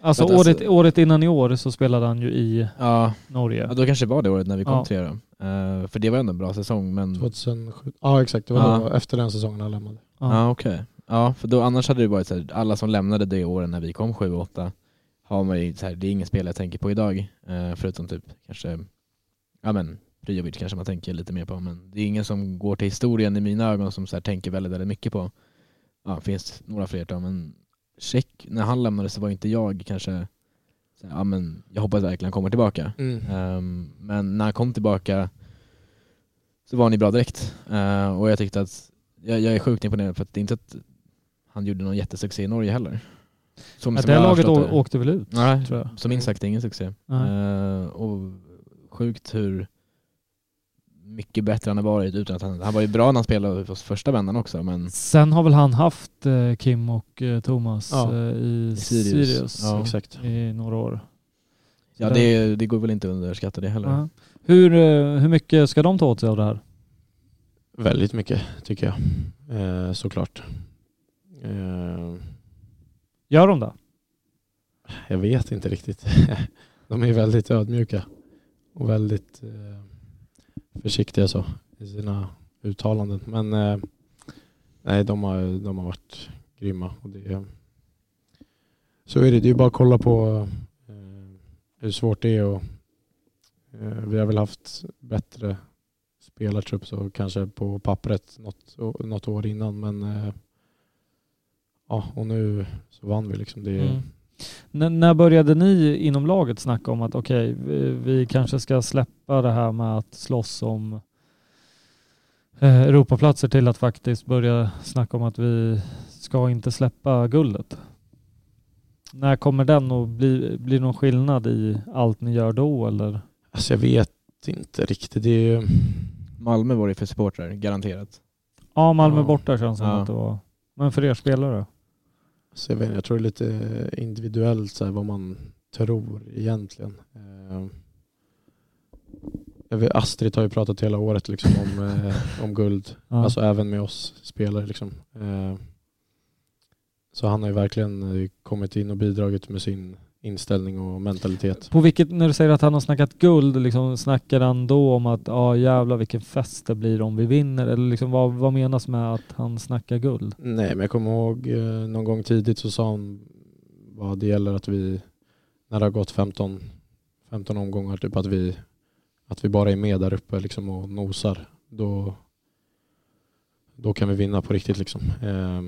alltså året, alltså- året innan i år så spelade han ju i ja, Norge. ja, då kanske det var det året när vi kom Ja. trea. Eh, för det var ändå en bra säsong men... 2007, ja exakt, det var Ja. då, efter den säsongen han lämnade. Ja, okej. Ja, för då, annars hade det varit så här, alla som lämnade det året när vi kom 7-8 har man ju så här, det är ingen spelare jag tänker på idag. Eh, förutom typ kanske, ja men Priovic kanske man tänker lite mer på. Men det är ingen som går till historien i mina ögon som så här, tänker väldigt, väldigt mycket på. Ja, det finns några fler då, men Check, när han lämnade så var inte jag kanske, så ja men jag hoppas verkligen han kommer tillbaka. Ehm, men när han kom tillbaka så var han ju bra direkt. Eh, och jag tyckte att, jag, jag är sjukt imponerad för att det är inte att han gjorde någon jättesuccé i Norge heller. Som, Ja, som det laget åkte väl ut? Nej, tror jag. som sagt ingen succé. Eh, och sjukt hur mycket bättre han har varit utan att han, han var ju bra när han spelade på första vändan också men Sen har väl han haft eh, Kim och eh, Thomas Ja, eh, i i Sirius. Sirius, Ja. Exakt. i några år. ja, det, det går väl inte att underskatta det heller. Ja. Hur, eh, hur mycket ska de ta åt sig av det här? Väldigt mycket tycker jag. Eh, såklart. Eh, Gör de det? jag vet inte riktigt. (laughs) De är väldigt ödmjuka och väldigt eh, försiktiga så i sina uttalanden. Men eh, nej, de har, de har varit grymma och det, Så är det. Det är bara att kolla på eh, hur svårt det är och eh, vi har väl haft bättre spelartrupp så kanske på pappret något, något år innan men eh, ja och nu så vann vi liksom. Det, Mm. N- när började ni inom laget snacka om att okej, vi, vi kanske ska släppa det här med att slåss om eh, Europaplatser till att faktiskt börja snacka om att vi ska inte släppa guldet? När kommer den och bli, blir det någon skillnad i allt ni gör då eller? Alltså jag vet inte riktigt. Det är ju, Malmö var det för supportrar, garanterat. Ja, Malmö Ja. borta känns som Ja. att det var. Men för er spelare? Så jag, vet, jag tror det är lite individuellt så här, vad man tror egentligen. Eh, jag vet, Astrid har ju pratat hela året liksom om, (laughs) eh, om guld. Ja. Alltså även med oss spelare liksom. Eh, så han har ju verkligen kommit in och bidragit med sin inställning och mentalitet. På vilket, när du säger att han har snackat guld, liksom, snackar han då om att ja jävlar vilken fest det blir om vi vinner? Eller liksom, vad, vad menas med att han snackar guld? Nej men jag kommer ihåg eh, någon gång tidigt så sa han vad det gäller att vi, när det har gått 15, 15 omgångar, typ att vi, att vi bara är med där uppe liksom och nosar. Då, då kan vi vinna på riktigt liksom. Eh,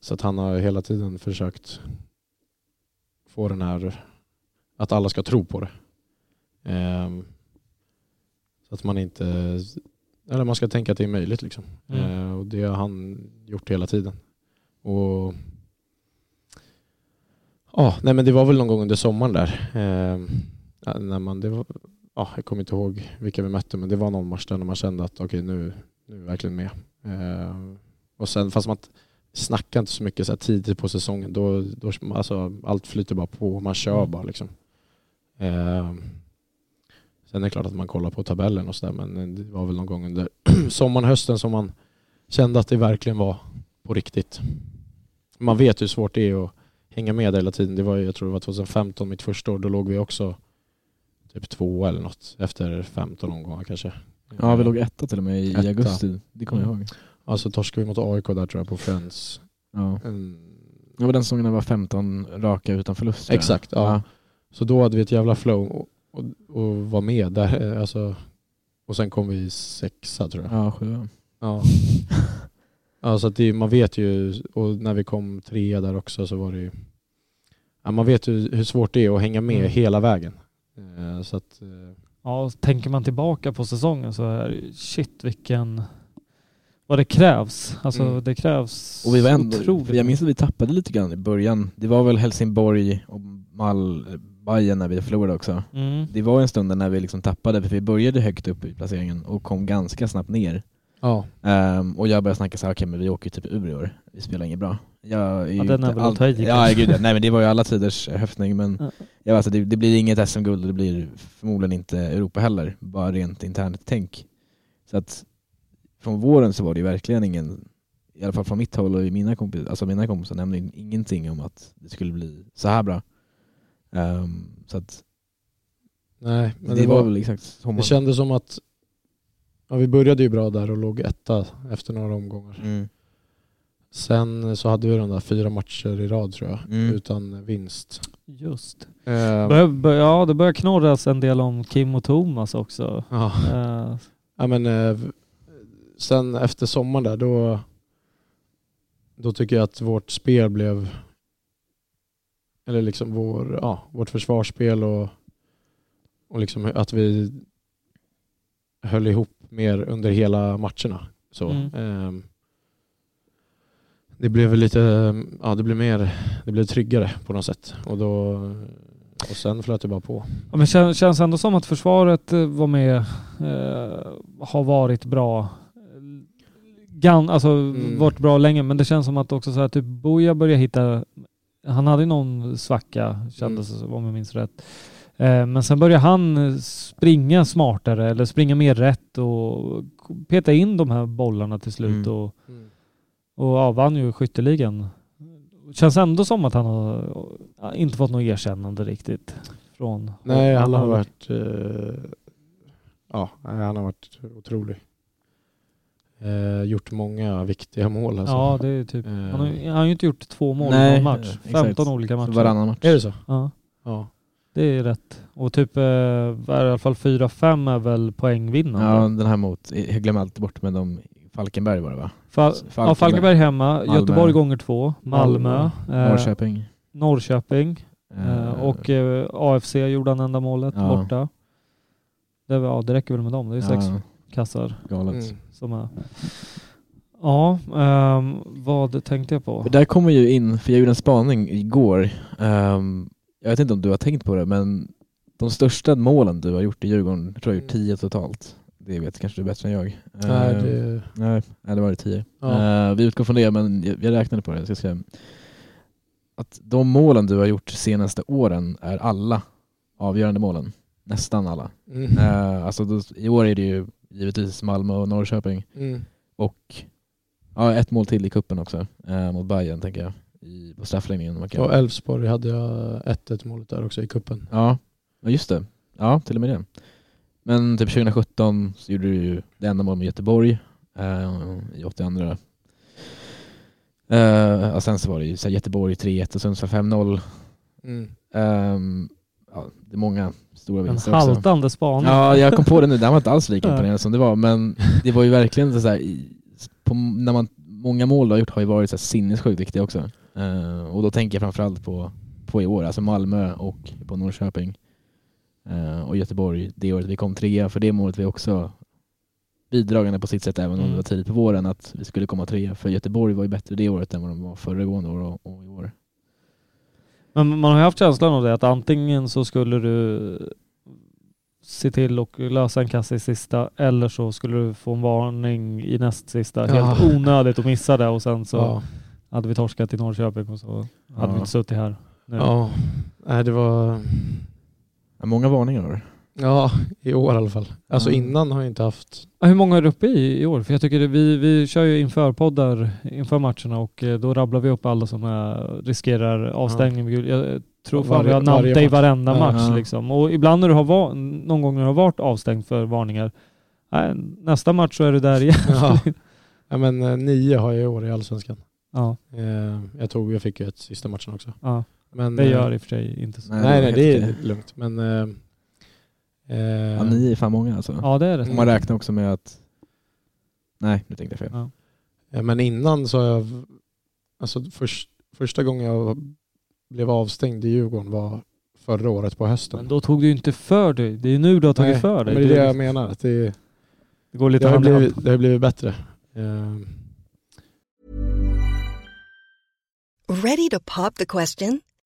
så att han har hela tiden försökt få den här, att alla ska tro på det. Eh, så att man inte, eller man ska tänka att det är möjligt liksom. Mm. Eh, och det har han gjort hela tiden. Och Ja, nej men det var väl någon gång under sommaren där. Eh, när man, det var, ja, jag kommer inte ihåg vilka vi mötte men det var någon match där när man kände att okej nu, nu är vi verkligen med. Eh, och sen fast man snackar inte så mycket så här tidigt på säsongen då, då alltså, allt flyter bara på, man kör Mm. bara liksom. Eh, sen är det klart att man kollar på tabellen och sådär men det var väl någon gång under (clears throat) sommaren, hösten som man kände att det verkligen var på riktigt. Man vet hur svårt det är att hänga med hela tiden. Det var, jag tror det var 2015, mitt första år, då låg vi också typ två eller något efter 15 omgångar kanske. Ja, vi låg etta till och med i Etta. augusti. Det kommer jag ihåg. Alltså torskade vi mot AIK där tror jag på Friends. Ja. Mm. Det var den säsongen var 15 raka utan förlust. Exakt, ja. Så då hade vi ett jävla flow och, och, och var med där. eh, Alltså, och sen kom vi sexa tror jag. Ja, sjua. Ja. (laughs) ja så att det, man vet ju, och när vi kom trea där också så var det ju, ja, man vet ju hur svårt det är att hänga med Mm. hela vägen. Eh, Så att, eh, Ja, tänker man tillbaka på säsongen så är det shit vilken vad det krävs. Alltså Mm. det krävs Och vi var ändå, otroligt. jag minns att vi tappade lite grann i början. Det var väl Helsingborg och Mal, Bayern när vi förlorade också. Mm. Det var en stund när vi liksom tappade, för vi började högt upp i placeringen och kom ganska snabbt ner. ja. Ehm, och jag började snacka så här, okej men vi åker typ ur i år, vi spelar inget bra. Jag är ju Ja, den är väl att ta i, Ja gud ja. nej men det var ju alla tiders höftning men Ja. jag, alltså, det, det blir inget SM-guld och det blir förmodligen inte Europa heller, bara rent internt tänk. Så att från våren så var det ju verkligen ingen, i alla fall från mitt håll och i mina, kompis, alltså mina kompisar nämnde in- ingenting om att det skulle bli så här bra. Ehm, så att Nej, men det, var väl exakt man... det kändes som att ja, vi började ju bra där och låg etta efter några omgångar. Mm. Sen så hade vi de där fyra matcher i rad tror jag, Mm. utan vinst. Just. Eh, Bör, bör, ja, det börjar knorras en del om Kim och Thomas också. ja. Eh, Ja, men, v- sen efter sommaren där då, då tycker jag att vårt spel blev eller liksom vår, ja, vårt försvarsspel och, och liksom att vi höll ihop mer under hela matcherna. Så, Mm. ehm, det blev lite, ja det blev mer, det blev tryggare på något sätt och då och sen flöt det bara på. Ja, men kän, känns ändå som att försvaret eh, var med, eh, har varit bra. Gan, alltså Mm. varit bra länge, men det känns som att också så här, typ Boja börjar hitta, han hade ju någon svacka kändes som, om jag minns rätt. Eh, men sen börjar han springa smartare eller springa mer rätt och peta in de här bollarna till slut Mm. och, och ja, vann ju skytteligan. Känns ändå som att han har inte fått något erkännande riktigt från Nej, han har varit eh, ja, han har varit otrolig. Eh, gjort många viktiga mål. Alltså. Ja, det är typ. Eh. Han har, ju- han har ju inte gjort två mål på en match. exakt. 15 olika Så matcher. varannan match. Är det så? Ja, Ja. det är rätt. Och typ, eh, i alla fall 4-5 är väl poängvinnande. Ja, den här mot, jag glömmer alltid bort med de Falkenberg var det va? Fal- Falkenberg. ja, Falkenberg hemma, Malmö. Göteborg gånger två, Malmö, Malmö. eh, Norrköping. Norrköping eh, och eh, AFC gjorde han enda målet Ja. borta. Det, var, ja, det räcker väl med dem, det är sex ja, kassar galet. Mm. som är... Ja, ehm, vad tänkte jag på? Där kommer ju in, för jag gjorde en spaning igår. Ehm, jag vet inte om du har tänkt på det, men de största målen du har gjort i Djurgården, jag tror jag har gjort Mm. tio totalt. Det vet kanske du bättre än jag. Nej, Ehm, det, nej, nej, det var det tio. Ja. Eh, vi utgår från det, men jag, jag räknade på det. Jag ska säga. Att de målen du har gjort senaste åren är alla avgörande målen. Nästan alla. mm. Eh, alltså då, I år är det ju givetvis Malmö och Norrköping. Mm. Och ja, ett mål till i kuppen också, eh, mot Bayern tänker jag, i, på straffläggningen. Kan- Och Elfsborg hade jag 1-1 målet där också i kuppen. Ja, ja, just det. Ja, till och med det. Men typ 2017 så gjorde du ju det enda målet med Göteborg eh, i 82. Uh, och sen så var det ju så Göteborg 3-1 och Sundsvall 5-0. Mm. Ehm, ja, det är många stora En vinster också. haltande spaning. Ja, jag kom på det nu. Den var inte alls lika (laughs) imponerande som det var. Men det var ju verkligen så här, på, när man, många mål du har gjort har ju varit så här sinnessjukt viktiga också. Eh, och då tänker jag framförallt på, på i år, alltså Malmö och på Norrköping. Eh, och Göteborg det året vi kom trea, för det målet vi också bidragande på sitt sätt även om Mm. det var tidigt på våren att vi skulle komma trea. För Göteborg var ju bättre det året än vad de var föregående år och, och i år. Men man har ju haft känslan av det att antingen så skulle du se till och lösa en kasse i sista eller så skulle du få en varning i näst sista. Helt Ja. onödigt att missa det och sen så Ja. hade vi torskat till Norrköping och så hade Ja. vi inte suttit här nu. ja. Nej, det var... Många varningar var det. Ja, i år i alla fall. Alltså Ja. innan har jag inte haft... Ja, Hur många är du uppe i i år? För jag tycker det, vi, vi kör ju inför poddar inför matcherna och eh, då rabblar vi upp alla som är, riskerar avstängning. gul. Jag tror fan vi har namnt dig i match. varenda Ja. match Ja. liksom. Och ibland när du har va- någon gång när du har varit avstängd för varningar, nästa match så är du där igen. Ja. (laughs) ja, men eh, nio har jag i år i Allsvenskan. ja, Eh, jag, tog, jag fick ju ett sista matchen också. ja, Men, det eh, gör i och för sig inte så. Nej, Nej, det nej, var det är lugnt. Men... Eh, Ja, nio är fan många alltså. Ja, det är det. Man räknar också med att... Nej, nu tänkte jag fel. Ja. Ja, men innan så har jag, alltså först, första gången jag blev avstängd i Djurgården var förra året på hösten. Men då tog du ju inte för dig. Det är ju nu du har tagit Nej, för dig. Men det är det jag menar, att det, det går det, lite har, i hand. blivit, det har blivit bättre. Eh, Ready to pop the question?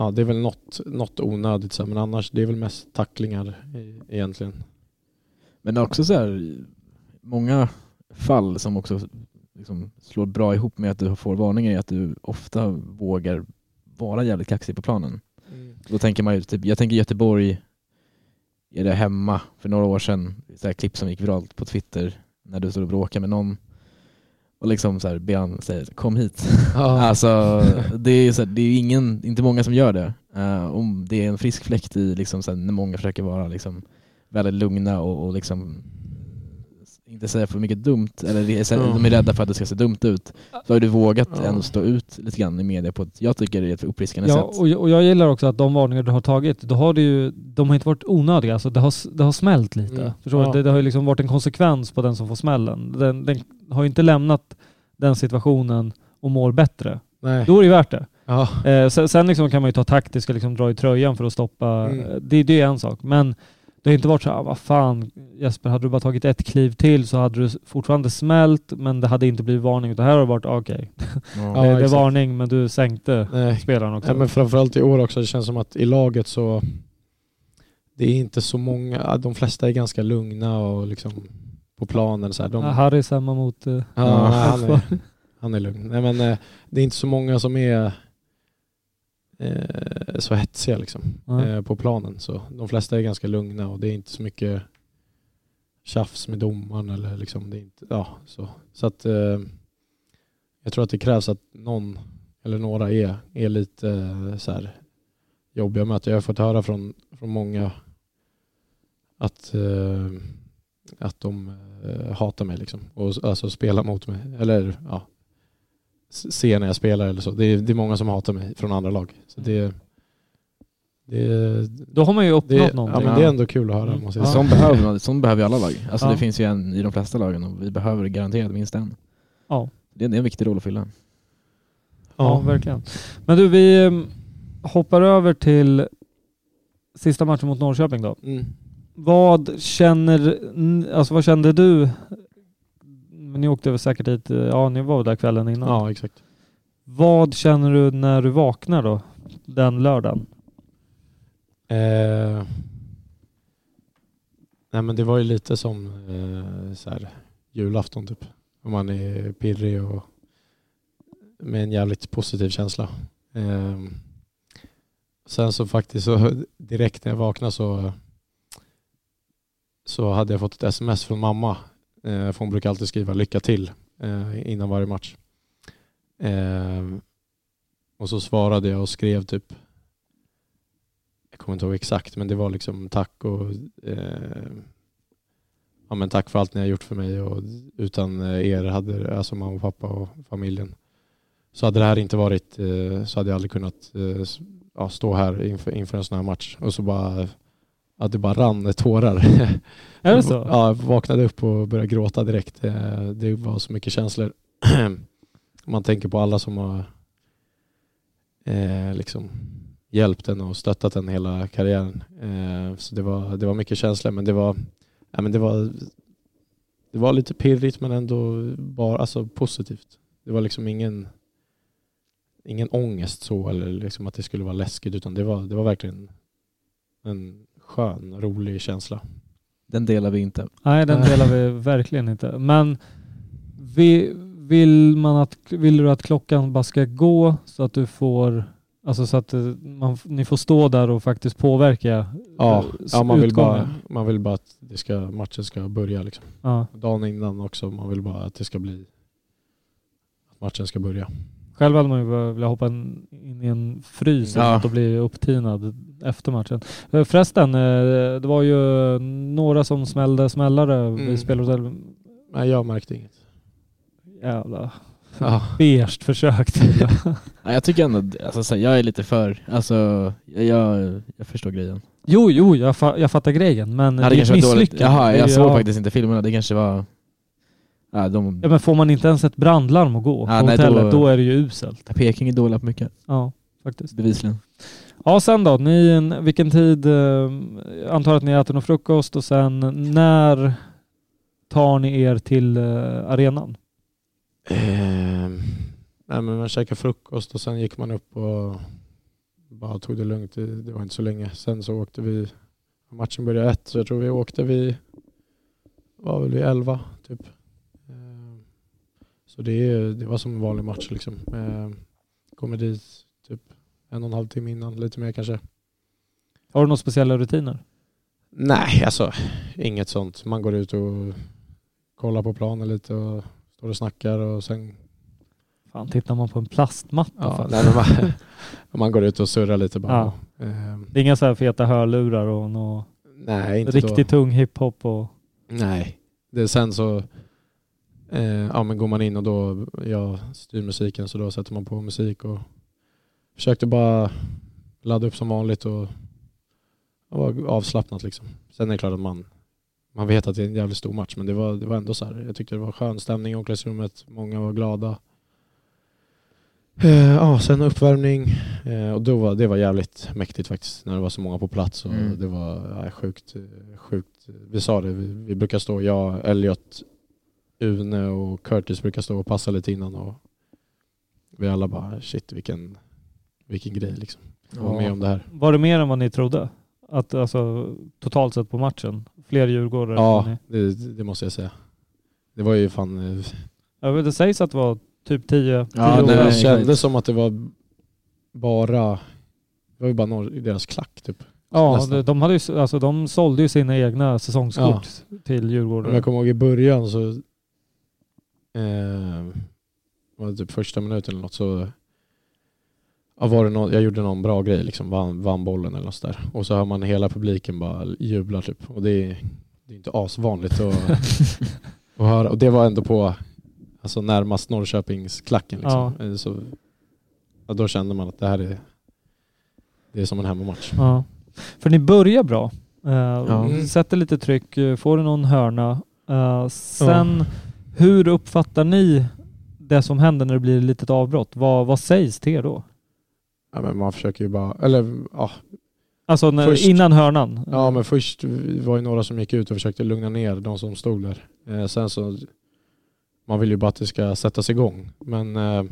Ja, det är väl något, något onödigt, så men annars det är väl mest tacklingar egentligen. Men också så här, många fall som också liksom slår bra ihop med att du får varningar är att du ofta vågar vara jävligt kaxig på planen. Då tänker man ju, typ, jag tänker Göteborg, är det hemma för några år sedan, så här klipp som gick viralt på Twitter när du står och bråkar med någon och liksom så här, ber han säga kom hit. Ja. (laughs) Alltså det är, så här, det är ingen, inte många som gör det. Eh, om det är en frisk fläkt i liksom, så här, när många försöker vara liksom, väldigt lugna och, och liksom inte säga för mycket dumt, eller så här, Ja. de är rädda för att det ska se dumt ut. Så har du vågat Ja. ändå stå ut lite grann i media på ett, jag tycker det är ett uppfriskande Ja, sätt. och, jag- och jag gillar också att de varningar du har tagit, då har det ju, de har inte varit onödiga. Alltså det, har, det har smält lite. Mm. Förstår du? Ja. Det, det har ju liksom varit en konsekvens på den som får smällen. Den, den har ju inte lämnat den situationen och mår bättre. Nej. Då är det ju värt det. Ja. Eh, sen sen liksom kan man ju ta taktiska, liksom dra i tröjan för att stoppa. Mm. eh, Det, det är en sak. Men det har inte varit så här, "Ah, vad fan Jesper, hade du bara tagit ett kliv till så hade du fortfarande smält men det hade inte blivit varning. Utan här har det varit, ah, okej, Ja. Ja, (laughs) det, det är exakt. varning men du sänkte Nej. spelaren också. Ja, men framförallt i år också, det känns som att i laget så det är inte så många, de flesta är ganska lugna och liksom på planen så här. De, Ja, Harry samma mot... eh, ja, (laughs) han, är, han är lugn. Nej, men, eh, det är inte så många som är eh, så hetsiga liksom, Ja. eh, på planen. Så de flesta är ganska lugna och det är inte så mycket tjafs med domaren eller liksom, det är inte, ja, så. så att eh, jag tror att det krävs att någon eller några är, är lite eh, så här jobbiga möten. Jag har fått höra från, från många att, att de hatar mig liksom. Och alltså spelar mot mig. Eller ja, s- ser när jag spelar eller så. Det är, det är många som hatar mig från andra lag. Så det, det, Då har man ju uppnått det, ja, någonting. men det är ändå kul att höra Mm. måste jag Ja. säga. Sån behöver man, sån behöver ju alla lag. Alltså Ja. det finns ju en i de flesta lagen och vi behöver garanterat minst en. Ja. Det är en viktig roll att fylla. Ja, verkligen. Men du, vi eh, hoppar över till sista matchen mot Norrköping då. Mm. Vad känner, alltså vad kände du? Ni åkte väl säkert dit, eh, ja ni var där kvällen innan. Ja, exakt. Vad känner du när du vaknar då? Den lördagen? Eh, nej men det var ju lite som eh, så här, julafton typ. Om man är pirrig och med en jävligt positiv känsla. Eh, sen så faktiskt så (laughs) direkt när jag vaknade så så hade jag fått ett sms från mamma. Eh, för hon brukar alltid skriva lycka till eh, innan varje match. Eh, och så svarade jag och skrev typ jag kommer inte ihåg exakt, men det var liksom tack och eh, ja, men tack för allt ni har gjort för mig och utan eh, er, hade, alltså mamma och pappa och familjen, så hade det här inte varit, eh, så hade jag aldrig kunnat eh, ja, stå här inför, inför en sån här match och så bara att det bara rann tårar. (laughs) Är det så? Ja, jag vaknade upp och började gråta direkt. Eh, Det var så mycket känslor. (clears throat) Man tänker på alla som har eh, liksom hjälpt en och stöttat en hela karriären. Eh, så det var, det var mycket känslor men det var, ja, men det var det var lite pirrigt men ändå bara, alltså, positivt. Det var liksom ingen ingen ångest så eller liksom att det skulle vara läskigt utan det var, det var verkligen en skön, rolig känsla. Den delar vi inte. Nej, den delar vi (laughs) verkligen inte. Men vi, vill, man att, vill du att klockan bara ska gå så att du får, alltså så att eh, man, ni får stå där och faktiskt påverka Ja, eh, ja man, vill utgången? bara, man vill bara att det ska, matchen ska börja. Liksom. Ja. Dagen innan också, man vill bara att det ska bli att matchen ska börja. Själv hade man ju velat hoppa in i en frys Ja. och bli upptinad efter matchen. Eh, Förresten, eh, det var ju några som smällde smällare Mm. vid spelhotell. Nej, jag märkte inget. Jävla Ja. beige försök (laughs) till det. Jag tycker ändå, alltså, jag är lite för, alltså jag, jag, förstår grejen. Jo, jo, jag, fa jag fattar grejen, men Ja, det dåligt. misslyckande. Jaha, Det jag såg ja. faktiskt inte filmerna, det kanske var... Ja, de, Ja, men får man inte ens ett brandlarm att gå Ja, på nej, då- hotellet, då... är det ju uselt. Peking är dåliga på mycket, Ja, faktiskt. bevisligen. Ja, sen då? Ni, vilken tid, eh, jag antar att ni äter någon frukost och sen när tar ni er till eh, arenan? Ehm, nej, men man käkade frukost och sen gick man upp och bara tog det lugnt. Det, det var inte så länge. Sen så åkte vi, matchen började ett så jag tror vi åkte vid, var väl vid elva så det, det var som en vanlig match liksom. Ehm, kommer dit typ en och en halv timme innan, lite mer kanske. Har du några speciella rutiner? Nej, alltså inget sånt. Man går ut och kollar på planen lite och står och snackar och sen Fan, tittar man på en plastmatta ja, nej, man, (laughs) man går ut och surrar lite bara. Ja. Ehm, Det är inga så här feta hörlurar och något nej, inte riktigt då. tung hiphop och... Nej. Det sen så eh, ja, men går man in och då, jag styr musiken så då sätter man på musik och försökte bara ladda upp som vanligt och, och vara avslappnat liksom. Sen är det klart att man, man vet att det är en jävligt stor match men det var, det var ändå så här. Jag tyckte det var skön stämning i omklädningsrummet, många var glada. Eh, ja, sen uppvärmning eh, och då var, det var jävligt mäktigt faktiskt när det var så många på plats och Mm. det var ja, sjukt, sjukt. Vi sa det, vi, vi brukar stå, jag, Elliot, Une och Curtis brukar stå och passa lite innan och vi alla bara shit vilken, vilken grej liksom. Att vara med om det här. Var det mer än vad ni trodde? Att alltså totalt sett på matchen? Fler djurgårdare? Ja, ni- det, det måste jag säga. Det var ju fan, eh, Ja, det sägs att det var typ 10 Ja, tio nej, det kändes som att det var bara, det var ju bara några, deras klack typ. Ja, nästan. de, de, hade ju, alltså, de sålde ju sina egna säsongskort till Men Djurgården. jag kommer ihåg i början så eh, typ första minuten eller något så ja, var det någon, jag gjorde någon bra grej liksom, vann, vann bollen eller något sådär. Och så hör man hela publiken bara jubla typ. Och det är, det är inte asvanligt att, (laughs) att höra. Och det var ändå på alltså närmast Norrköpingsklacken liksom. Eh, Så, ja, då kände man att det här är, det är som en hemmamatch. Ja. För ni börjar bra. Uh, Mm. Sätter lite tryck, får du någon hörna. Eh, sen, hur uppfattar ni det som händer när det blir ett litet avbrott? Vad, vad sägs till er då? Ja, men man försöker ju bara, eller ja, Alltså när, Först- innan hörnan? Ja men först var det några som gick ut och försökte lugna ner de som stod där. Eh, sen så, man vill ju bara att det ska sättas igång. Men eh,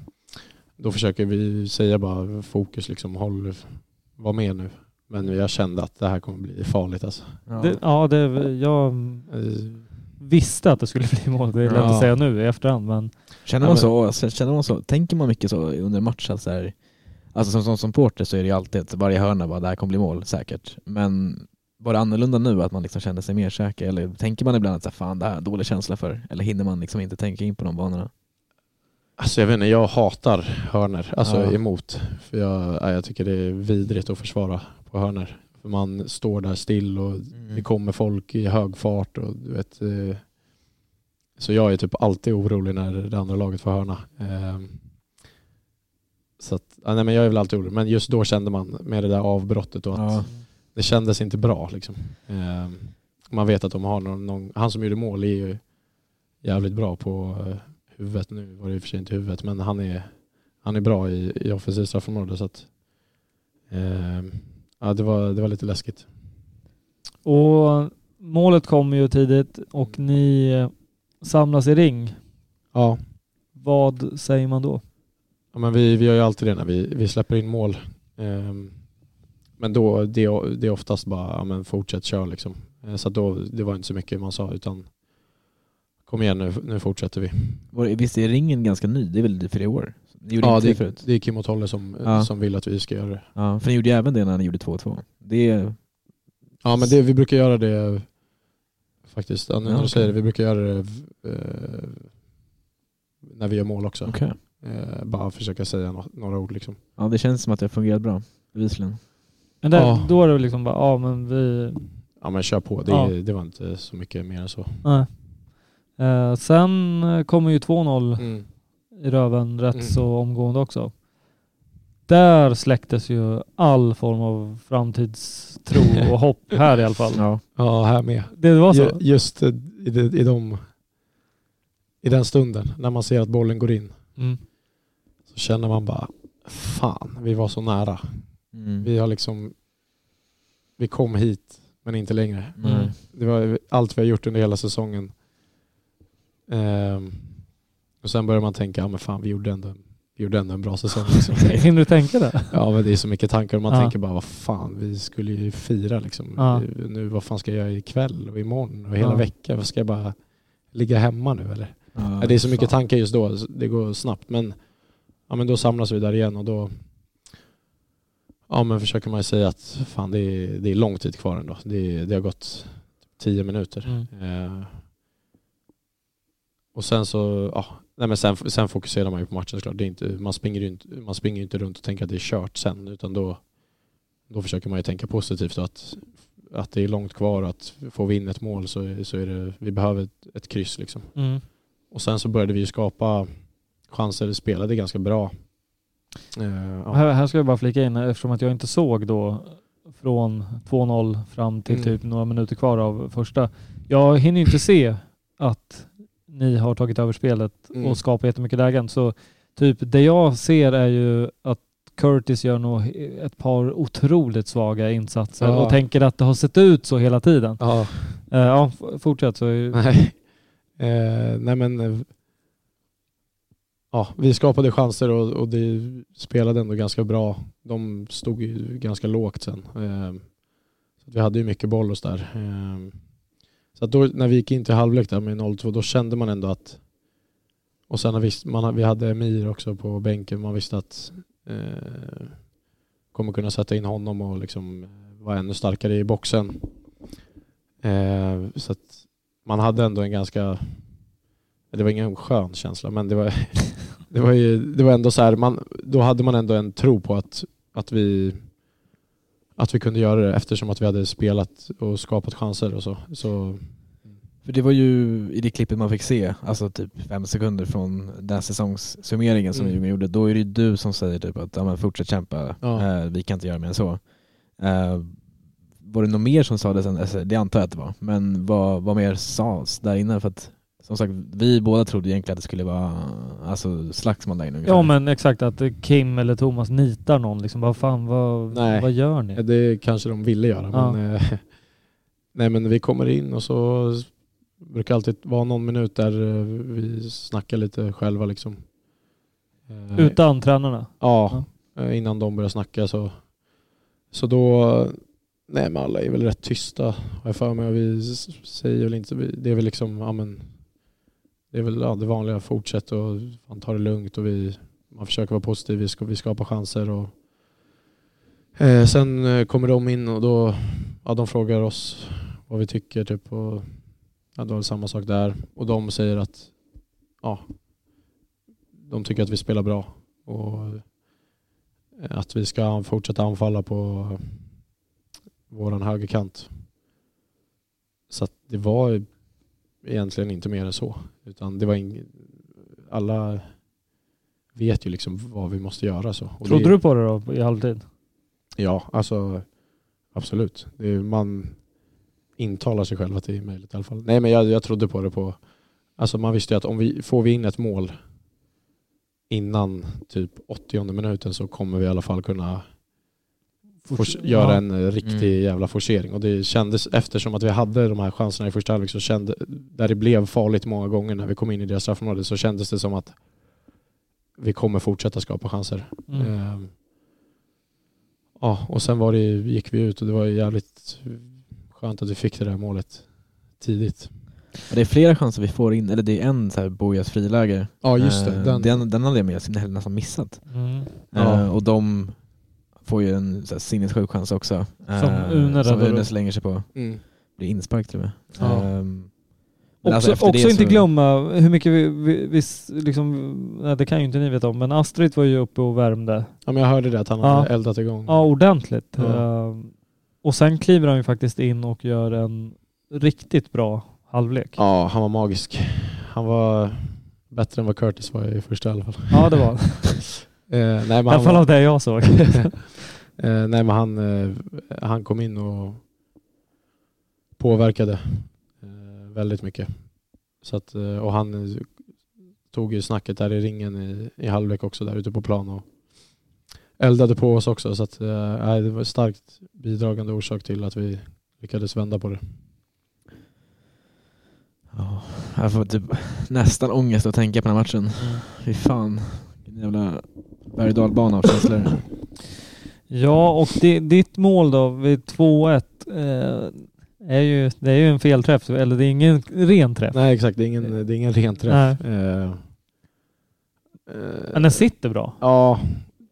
då försöker vi säga bara fokus liksom, håll, var med nu. Men jag kände att det här kommer bli farligt alltså. Ja. Det, ja, det, jag Eh, visste att det skulle (laughs) bli mål. Det är lätt Ja. att säga nu i efterhand men Känner man så, alltså, känner man så, tänker man mycket så under match att så här, alltså som, som supporter så är det ju alltid att varje hörna bara, det här kommer bli mål säkert. Men var det annorlunda nu att man liksom kände sig mer säker? Eller tänker man ibland att så här, fan det här är dålig känsla för? Eller hinner man liksom inte tänka in på de banorna? Alltså jag vet inte, jag hatar hörner, alltså Ja. emot. För jag, jag tycker det är vidrigt att försvara på hörner. Man står där still och det kommer folk i hög fart och du vet. eh, Så jag är typ alltid orolig när det andra laget får hörna. Ehm, Så att, nej, men jag är väl alltid orolig. Men just då kände man med det där avbrottet och att Ja. det kändes inte bra liksom. Ehm, Man vet att de har någon, någon, han som gjorde mål är ju jävligt bra på eh, huvudet. Nu var det i och för sig inte huvudet men han är, han är bra i, i offensivt straffområde så att ehm, ja, det, var, det var lite läskigt. Och målet kommer ju tidigt och ni eh, samlas i ring. Ja, Vad säger man då? ja men vi, vi gör ju alltid det när vi, vi släpper in mål. Ehm, men då, det, är- det är oftast bara, ja, men fortsätt kör liksom. Eh, Så att då, det var inte så mycket man sa utan kom igen nu, nu fortsätter vi. Visst är ringen ganska ny? Det är väl för i år? Gjorde Ja, inte det, förut? det är Kim och Tolle som, Ja. som vill att vi ska göra det. Ja, för ni gjorde ju även det när ni gjorde 2-2. Det. Ja men det, vi brukar göra det faktiskt. Ja, nu Ja, när du okej. säger det, vi brukar göra det eh, när vi gör mål också. Okej. Eh, bara försöka säga nå- några ord liksom. Ja, det känns som att det har fungerat bra. Bevisligen. Men där, Ja. Då är det liksom bara, ja men vi... Ja men kör på, det, Ja. det var inte så mycket mer än så. Nej. Eh, sen kommer ju 2-0 Mm. I röven rätt Mm. så omgående också. Där släcktes ju all form av framtidstro (laughs) och hopp här i alla fall. Ja. Ja, här med. Det var så? Ju- Just eh, i, de, i, de, i den stunden, när man ser att bollen går in, Mm. så känner man bara, fan, vi var så nära. Mm. Vi har liksom, vi kom hit, men inte längre. Nej. Det var allt vi har gjort under hela säsongen. Ehm, och sen börjar man tänka, ja men fan vi gjorde ändå, vi gjorde ändå en bra säsong. (laughs) Liksom. Hinner du tänka det? ja men det är så mycket tankar och man Ja. tänker bara, vad fan vi skulle ju fira liksom. Ja. Nu, vad fan ska jag göra ikväll och imorgon och hela Ja. veckan? Vad ska jag bara ligga hemma nu eller? Ja, det är så mycket fan. tankar just då, det går snabbt. Men, ja, men då samlas vi där igen och då ja, men försöker man ju säga att fan, det, är, det är lång tid kvar ändå. Det, det har gått tio minuter. Mm. Eh, och sen så, ja, nej men sen, sen fokuserar man ju på matchen såklart. Det är inte, man, springer ju inte, man springer inte runt och tänker att det är kört sen utan då, då försöker man ju tänka positivt att, att det är långt kvar och att får vi in ett mål så, så är det, vi behöver ett, ett kryss liksom. Mm. Och sen så började vi ju skapa chanser, spelade ganska bra. Eh, ja. Här, här ska jag bara flika in eftersom att jag inte såg då från 2-0 fram till Mm. typ några minuter kvar av första. Jag hinner ju inte se att ni har tagit över spelet Mm. och skapat jättemycket lägen. Så typ det jag ser är ju att Curtis gör nog ett par otroligt svaga insatser Ja. och tänker att det har sett ut så hela tiden. Ja. Eh, ja, fortsätt så. Nej. Eh, nej men eh, ja, vi skapade chanser och, och det spelade ändå ganska bra. De stod ju ganska lågt sen. Så vi hade ju mycket boll och så där. Så att då, när vi gick in till halvlek där med 0-2 då kände man ändå att och sen när vi, man, vi hade Emir också på bänken. Man visste att eh, kommer kunna sätta in honom och liksom eh, vara ännu starkare i boxen. Eh, så att man hade ändå en ganska, det var ingen skön känsla men det var, (laughs) det var, ju, det var ändå så här, man, då hade man ändå en tro på att, att, vi, att vi kunde göra det eftersom att vi hade spelat och skapat chanser och så. så För det var ju i det klippet man fick se, alltså typ fem sekunder från den säsongssummeringen som Mm. Djurgården gjorde, då är det ju du som säger typ att ja, men fortsätt kämpa, Ja. eh, vi kan inte göra mer än så. Eh, var det något mer som sa det sen? Alltså, det antar jag att det var, men vad, vad mer sades där inne? För att som sagt, vi båda trodde egentligen att det skulle vara alltså, slagsmål där inne ungefär. Ja men exakt att Kim eller Thomas nitar någon liksom. Vad fan, vad, Nej. vad gör ni? det kanske de ville göra Ja. men, eh, nej, men vi kommer in och så brukar alltid vara någon minut där eh, vi snackar lite själva liksom. Eh, Utan tränarna? Ja, eh, innan de börjar snacka så, så då, nej men alla är väl rätt tysta har jag för mig vi säger väl inte, det är väl liksom, ja men det är väl ja, det vanliga, fortsätt och man tar det lugnt och vi, man försöker vara positiv, vi, ska, vi skapar chanser och eh, sen eh, kommer de in och då, ja de frågar oss vad vi tycker typ och ja, det var samma sak där och de säger att ja, de tycker att vi spelar bra och eh, att vi ska fortsätta anfalla på våran högerkant. Så att det var egentligen inte mer än så. Utan det var ing... Alla vet ju liksom vad vi måste göra. Så. Och Trodde det... du på det då i halvtid? Ja, alltså absolut. Är, man intalar sig själv att det är möjligt i alla fall. Nej men jag, jag trodde på det på... Alltså man visste ju att om vi får vi in ett mål innan typ 80 minuten så kommer vi i alla fall kunna fors- göra Ja. en eh, riktig Mm. jävla forcering. Och det kändes, eftersom att vi hade de här chanserna i första halvlek så kände, där det blev farligt många gånger när vi kom in i deras straffområde så kändes det som att vi kommer fortsätta skapa chanser. Mm. Ehm, ja, och sen var det, gick vi ut och det var jävligt skönt att vi fick det där målet tidigt. Det är flera chanser vi får in, eller det är en så här Bojas friläge. Ja just det. Eh, Den, den, den hade jag med, nästan missat. Mm. Ja. Eh, och de får ju en så här, sinnessjuk chans också. Eh, Som Une som Une slänger sig på. mm. Blir inspark till och med. Ja. Men Också, alltså också inte så- glömma hur mycket vi, vi, vi liksom, nej, det kan ju inte ni veta om, men Astrid var ju uppe och värmde. ja men jag hörde det att han Ja. hade eldat igång. Ja, ordentligt. Ja. Ehm, och sen kliver han ju faktiskt in och gör en riktigt bra halvlek. Ja, han var magisk. Han var bättre än vad Curtis var i första i alla fall. Ja, det var. Eh, (laughs) nej, men I alla han, fall var, av det jag såg. (laughs) (laughs) eh, nej men han, eh, han kom in och påverkade eh, väldigt mycket. Så att, eh, och han eh, tog ju snacket där i ringen i, i halvlek också där ute på plan och eldade på oss också. Så att, eh, det var ett starkt bidragande orsak till att vi lyckades vända på det. Ja, jag får typ nästan ångest att tänka på den här matchen. Fy fan. Jävla berg och dalbana av känslor. Ja, och di- ditt mål då vid 2-1 eh, är ju, det är ju en felträff, eller det är ingen ren träff. Nej exakt, det är ingen, det är ingen ren träff. Eh, eh, Men den sitter bra. Ja,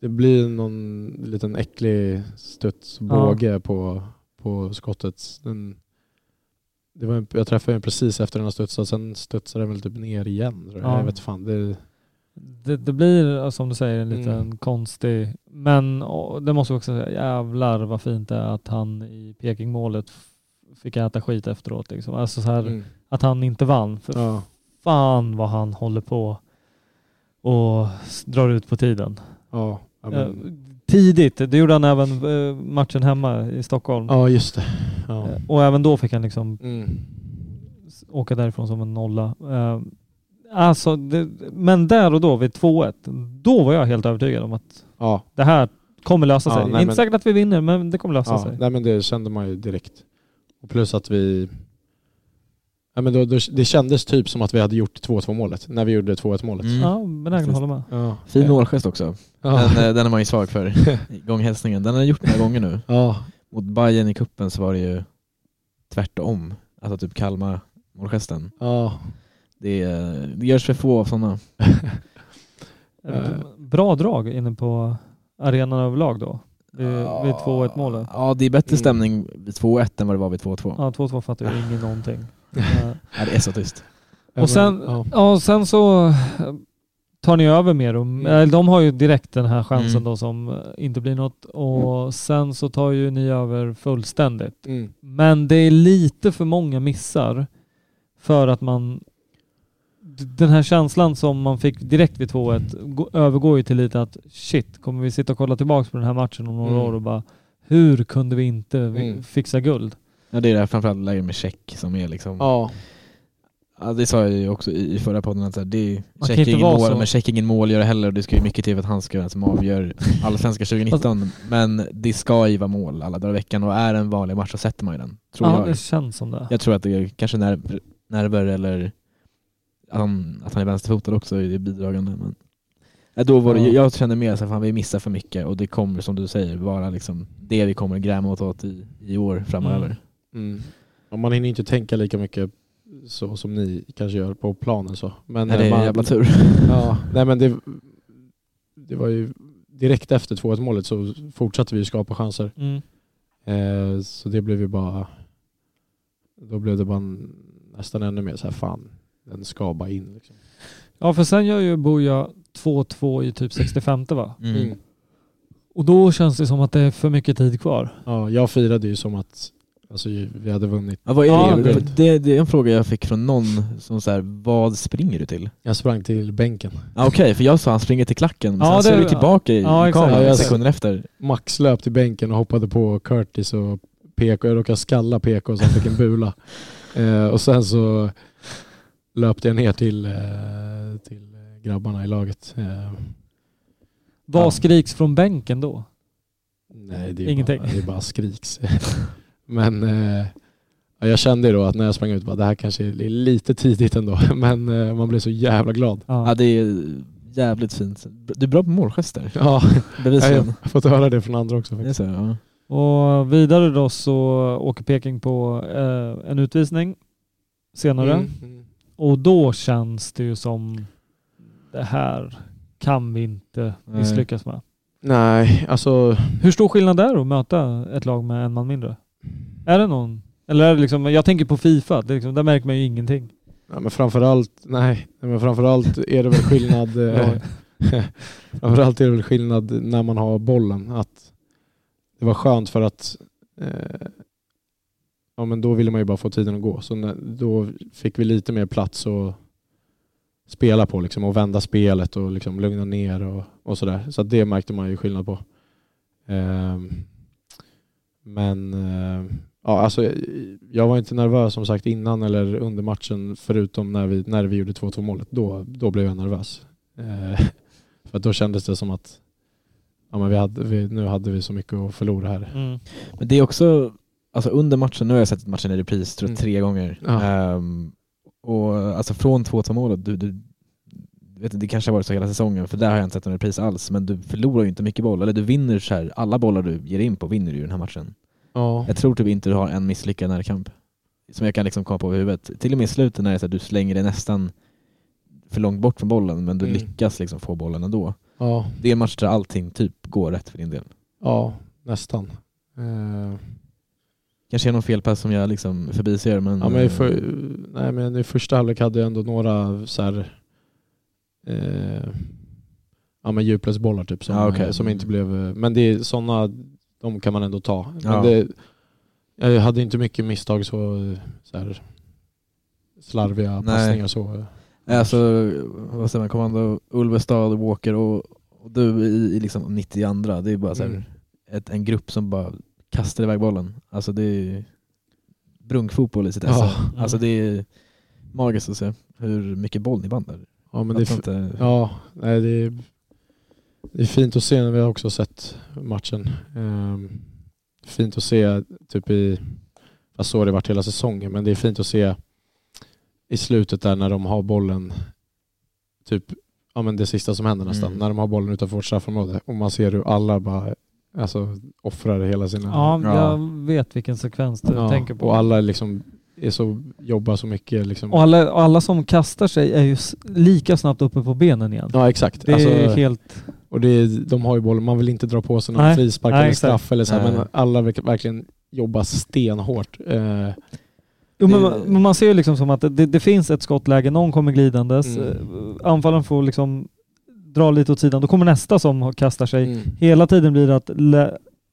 det blir någon liten äcklig studsbåge på, på skottet. Den, det var, jag träffade den precis efter den har studsat, sen studsade den väl typ ner igen. Ja. Jag vet fan. Det, Det, det blir eh, som du säger en liten Mm. konstig, men åh, det måste jag också säga, jävlar vad fint det är att han i Pekingmålet fick äta skit efteråt. Liksom. Alltså så här, mm. att han inte vann. För ja. fan vad han håller på och drar ut på tiden. Ja, ja, Eh, men, tidigt, det gjorde han även eh, matchen hemma i Stockholm. ja just det. Ja. Och även då fick han liksom Mm. åka därifrån som en nolla. Alltså, det, men där och då vid 2-1, då var jag helt övertygad om att Ja, det här kommer lösa Ja, sig. nej, Inte men- säkert att vi vinner, men det kommer lösa ja. sig. Nej, men det kände man ju direkt. Och plus att vi... Ja, men då, då, det kändes typ som att vi hade gjort 2-2 målet när vi gjorde 2-1 målet. Mm. Ja, benägen att hålla med. Ja. Fin målgest också. Ja. Den, eh, den är man ju svag för. (laughs) Gånghälsningen. Den har jag gjort några gånger nu. Ja. Mot Bayern i kuppen så var det ju tvärtom. Alltså typ Kalmar målgesten. Ja. Det, är- det görs för få av sådana. (laughs) Eh, Bra drag inne på arenan överlag då. Vid, vid 2-1 målet. Ja, det är bättre Mm. stämning vid 2-1 än vad det var vid 2-2. Ja, 2-2 fattar ju ingen någonting. (laughs) Ja, det är så tyst. Och sen, ja. ja, sen så eh, tar ni över mer. Och, Mm. de har ju direkt den här chansen Mm. då som eh, inte blir något. Och sen så tar ju ni över fullständigt. Mm. Men det är lite för många missar för att man den här känslan som man fick direkt vid 2-1 gå- övergår ju till lite att shit, kommer vi sitta och kolla tillbaka på den här matchen om några Mm. år och bara hur kunde vi inte Mm. fixa guld? Ja, det är det här framförallt läget med check som är liksom... Ja. Ja, det sa jag ju också i, förra podden att så här, det är Man check kan inte ingen vara mål, så. men check ingen målgörare heller och det ska ju mycket till för att han ska vara den som avgör Allsvenska 2019. men det ska ju vara mål alla dagar i veckan och är en vanlig match så sätter man ju den. Tror Ja, jag. det känns som det. Jag tror att det är kanske nerv, nerver eller att han, att han är vänsterfotad också är det bidragande. Men, ja, då var det, Ja. Jag kände mer att vi missar för mycket och det kommer som du säger vara liksom det vi kommer gräma åt, åt i, i år framöver. Mm. Mm. Man hinner inte tänka lika mycket så som ni kanske gör på planen så. Men Nej, det eh, är man, en jävla tur. (laughs) Ja, (laughs) nej men det, det var ju direkt efter 2-1 målet så fortsatte vi skapa chanser. Mm. Eh, så det blev ju bara, då blev det bara en- nästan ännu mer så här fan, den ska bara in. Liksom. Ja, för sen gör ju Boja 2-2 i typ 65 va? Mm. Och då känns det som att det är för mycket tid kvar. Ja, jag firade ju som att alltså, vi hade vunnit. Ja, vad är Ja, det? det- För det? Det är en fråga jag fick från någon som så här, vad springer du till? Jag sprang till bänken. Ah, Okej, för jag sa han springer till klacken, men Ja, sen det- såg vi tillbaka i, ja, kameran Ja, sekunder efter. Max löp till bänken och hoppade på Curtis och PK. Jag råkade skalla PK så han fick en bula. (laughs) Eh, och sen så löpte jag ner till, eh, till grabbarna i laget. Eh, Vad Ja. skriks från bänken då? nej, det är, Ingenting. Bara, det är bara skriks. (laughs) Men eh, ja, jag kände då att när jag sprang ut, bara, det här kanske är lite tidigt ändå. (laughs) Men eh, man blev så jävla glad. Ja, det är jävligt fint. Du är bra på målgester, Ja, (laughs) jag bevisligen. har fått höra det från andra också Det faktiskt. så, ja. Och vidare då så åker Peking på eh, en utvisning senare. Mm, mm. Och då känns det ju som det här kan vi inte Nej. misslyckas med. Nej, alltså Hur stor skillnad är det att möta ett lag med en man mindre? Är det någon? Eller är det liksom, jag tänker på Fifa, det liksom, där märker man ju ingenting. Ja, men framförallt, nej, nej, men framförallt är det väl skillnad (laughs) eh, (laughs) Framförallt är det väl skillnad när man har bollen. Att det var skönt för att eh, ja, men då ville man ju bara få tiden att gå. Så när, då fick vi lite mer plats att spela på liksom, och vända spelet och liksom lugna ner och, och sådär. Så det märkte man ju skillnad på. Ehm, men eh, ja, alltså, jag- var inte nervös som sagt innan eller under matchen förutom när vi, när vi gjorde 2-2 målet. Då, då blev jag nervös. Eh, (laughs) för då kändes det som att ja, men vi hade, vi, nu hade vi så mycket att förlora här. Mm. Men det är också, alltså under matchen, nu har jag sett matchen i repris tror jag, Mm. tre gånger. Ja. Ehm, och alltså från 2-2 målet, du, du, du vet, det kanske har varit så hela säsongen, för där har jag inte sett en repris alls, men du förlorar ju inte mycket boll, eller du vinner så här, alla bollar du ger in på vinner du i den här matchen. Ja. Jag tror typ inte du har en misslyckad närkamp. Som jag kan liksom komma på i huvudet. Till och med i slutet när det är så här, du slänger dig nästan för långt bort från bollen, men du Mm. lyckas liksom få bollen ändå. Ja, Det är en match där allting typ går rätt för din del. ja nästan. Eh, Kanske är någon felpass som jag liksom förbiser men... Ja, men i, eh, för, nej, men i första halvlek hade jag ändå några så här, eh, ja, men djupledsbollar typ som, Ja, okej. eh, som inte blev... eh, Men det är sådana, de kan man ändå ta. Men Ja. det, jag hade inte mycket misstag så, så här, slarviga Nej. passningar så. Alltså, vad säger man, kommando Ulvestad, Walker och, och du i, i liksom 92 det är bara så här, Mm. ett, en grupp som bara kastar iväg bollen. Alltså det är brunkfotboll i sitt Ja. esse. Alltså det är magiskt att se hur mycket boll ni vann där. Ja, men det är, inte. ja, nej, det, är, det är fint att se när vi har också sett matchen. Ehm, fint att se typ i, fast så har det varit hela säsongen, men det är fint att se i slutet där när de har bollen, typ ja, men det sista som händer nästan, Mm. när de har bollen utanför vårt straffområde och man ser hur alla bara alltså, offrar hela sina... Ja, Ja. jag vet vilken sekvens du Ja, tänker på. Och alla liksom är så, jobbar så mycket. Liksom. Och alla, och alla som kastar sig är ju lika snabbt uppe på benen igen. Ja exakt. Det Alltså, är helt... Och det är, de har ju bollen, man vill inte dra på sig någon Nej, frispark nej, eller exakt. straff eller så här, men alla verk- verkligen jobbar stenhårt. Eh, Jo, men, man- man ser ju liksom som att det, det finns ett skottläge, någon kommer glidandes, Mm. eh, anfallaren får liksom dra lite åt sidan, då kommer nästa som har- kastar sig. mm. Hela tiden blir det att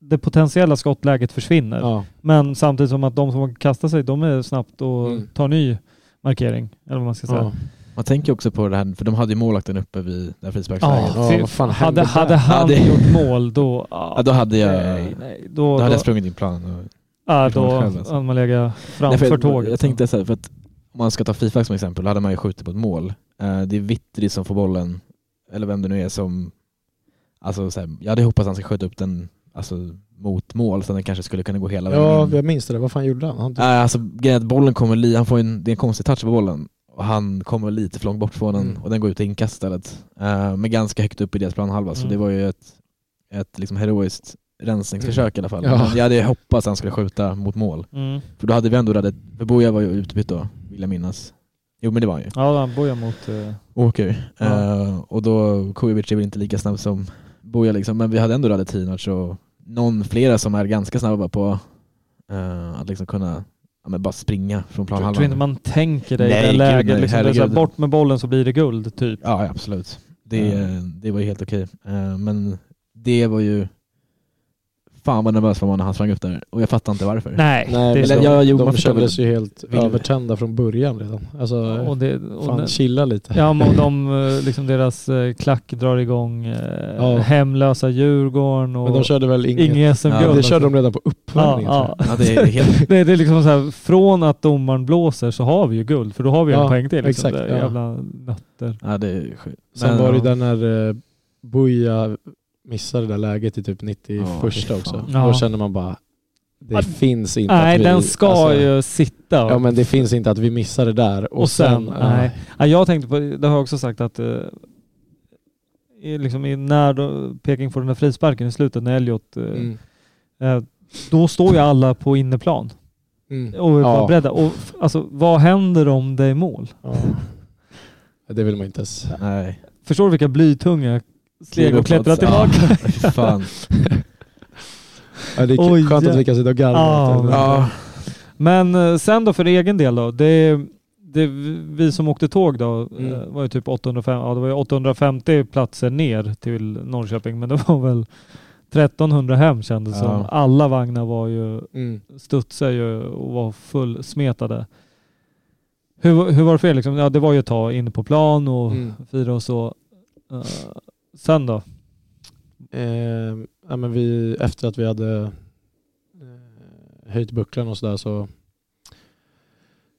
det potentiella skottläget försvinner. ja. Men samtidigt som att de som kastar sig, de är snabbt och Mm. tar ny markering. Eller vad man ska säga. Ja. Man tänker också på det här, för de hade ju målvakten uppe vid det här frisparksläget. Ja, vad fan hade, hade han Ja, det- gjort mål då... Ja, då hade jag, Nej, nej, då, då då, hade jag sprungit in planen. Och, ja, då alltså. hade man legat framför för tåget. Jag tänkte så här, för att om man ska ta frispark som exempel, då hade man ju skjutit på ett mål. Eh, det är Vittri som får bollen, eller vem det nu är som... Alltså så här, jag hade hoppats att han skulle skjuta upp den alltså, mot mål, så att den kanske skulle kunna gå hela vägen ja, jag minns det. Vad fan gjorde han? han Nej, alltså bollen kommer, li- han får en, det är en konstig touch på bollen och han kommer lite för långt bort från den Mm. och den går ut i inkast istället. Uh, men ganska högt upp i deras planhalva, så Mm. det var ju ett, ett liksom heroiskt rensningsförsök i alla fall. Ja. Jag hade hoppats att han skulle skjuta mot mål. Mm. För då hade vi ändå räddat, för Boja var ju utbytt då, vill jag minnas. Jo men det var han ju. Ja, han bojar mot... eh, Åker. Ja. Eh, och då, Kujovic är väl inte lika snabb som Boja liksom, men vi hade ändå räddat Tinac och någon flera som är ganska snabba på eh, att liksom kunna ja, men bara springa från Jag tror planhalvan. inte man tänker det i det läget. Liksom, det bort med bollen så blir det guld, typ. Ja, absolut. Det, Ja. det var ju helt okej. Eh, men det var ju... Fan vad nervös man var när han sprang upp där. Och jag fattar inte varför. Nej, Nej, det men är de, jag- jo, de man förstår kändes ju helt Vill- övertända från början redan. Alltså, och det, och fan chilla lite. Ja, men de, (laughs) eh, liksom deras eh, klack drar igång eh, Ja. hemlösa Djurgården och Men de körde väl inget... inget SM-guld. Ja, det körde också. de redan på uppvärmningen. Ja, ja. Ja, det är helt... (laughs) Det, är liksom så här, från att domaren blåser så har vi ju guld, för då har vi en Ja, poäng till. Liksom, exakt, det är ja. Jävla nötter. Ja, det är sjukt. Sen Men, var det ja. där när eh, Buja missade det där läget i typ 91 Ja, också. Ja. Då känner man bara, det Ja, finns inte Nej, att vi, den ska alltså, ju sitta. Ja men det finns inte att vi missar det där och, Och sen, ja. nej. Ja, jag tänkte på, det har jag också sagt att eh, liksom, när då, Peking får den där frisparken i slutet, när Elliot, eh, Mm. eh, då står ju alla på inneplan Mm. och är bara Ja. beredda. Och, alltså, vad händer om det är mål? Ja. Det vill man inte ens... Nej. Förstår du vilka blytunga steg och klättra tillbaka? fy fan. Ja, det är Oj, skönt att vi kan sitta och garva. Det. Ja. Men eh, sen då för egen del då? Det, det, vi som åkte tåg då Mm. eh, var ju typ 805, ja, det var ju 850 platser ner till Norrköping men det var väl 1300 hem kändes Ja. som. Alla vagnar var ju, Mm. studsade ju och var fullsmetade. Hur, hur var det för er liksom? Ja, det var ju att ta in på plan och Mm. fira och så. Eh, sen då? Eh, ja, men vi, efter att vi hade eh, höjt bucklan och sådär så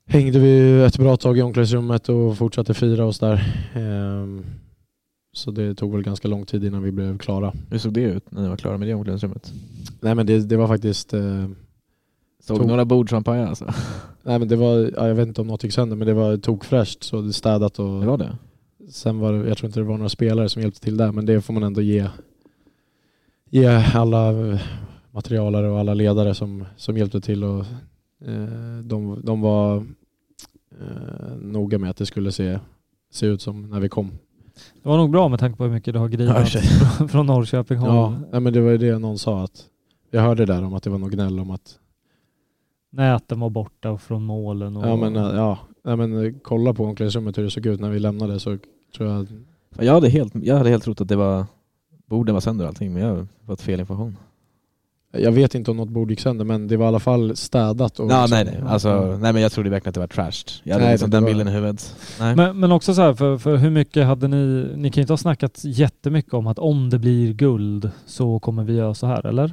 hängde vi ett bra tag i omklädningsrummet och fortsatte fira oss där. Eh, så det tog väl ganska lång tid innan vi blev klara. Hur såg det ut när ni var klara med det omklädningsrummet? Nej men det, det var faktiskt eh, Såg Tog- några bord pajade alltså? Nej men det var, ja, jag vet inte om något gick sönder men det var tokfräscht så det städat och Det var det? Sen var det, jag tror inte det var några spelare som hjälpte till där men det får man ändå ge, ge alla eh, materialare och alla ledare som, som hjälpte till och eh, de, de var eh, noga med att det skulle se, se ut som när vi kom. Det var nog bra med tanke på hur mycket det har (laughs) Ja, grinat (laughs) sig. från Norrköping. Ja, nej, men det var ju det någon sa att jag hörde där om att det var något gnäll om att näten var borta från målen. Och, Ja men, eh, ja. ja, men kolla på omklädningsrummet hur det såg ut när vi lämnade så tror jag... Jag hade helt, jag hade helt trott att det var borden var sönder och allting men jag har fått fel information. Jag vet inte om något bord gick sönder men det var i alla fall städat. Och Ja, liksom- nej, nej. Alltså, nej men jag trodde verkligen att det var trashed. Jag hade Nej, liksom det den var- bilden i huvudet. Nej. Men, men också så här, för, för hur mycket hade ni, ni kan ju inte ha snackat jättemycket om att om det blir guld så kommer vi göra så här, eller?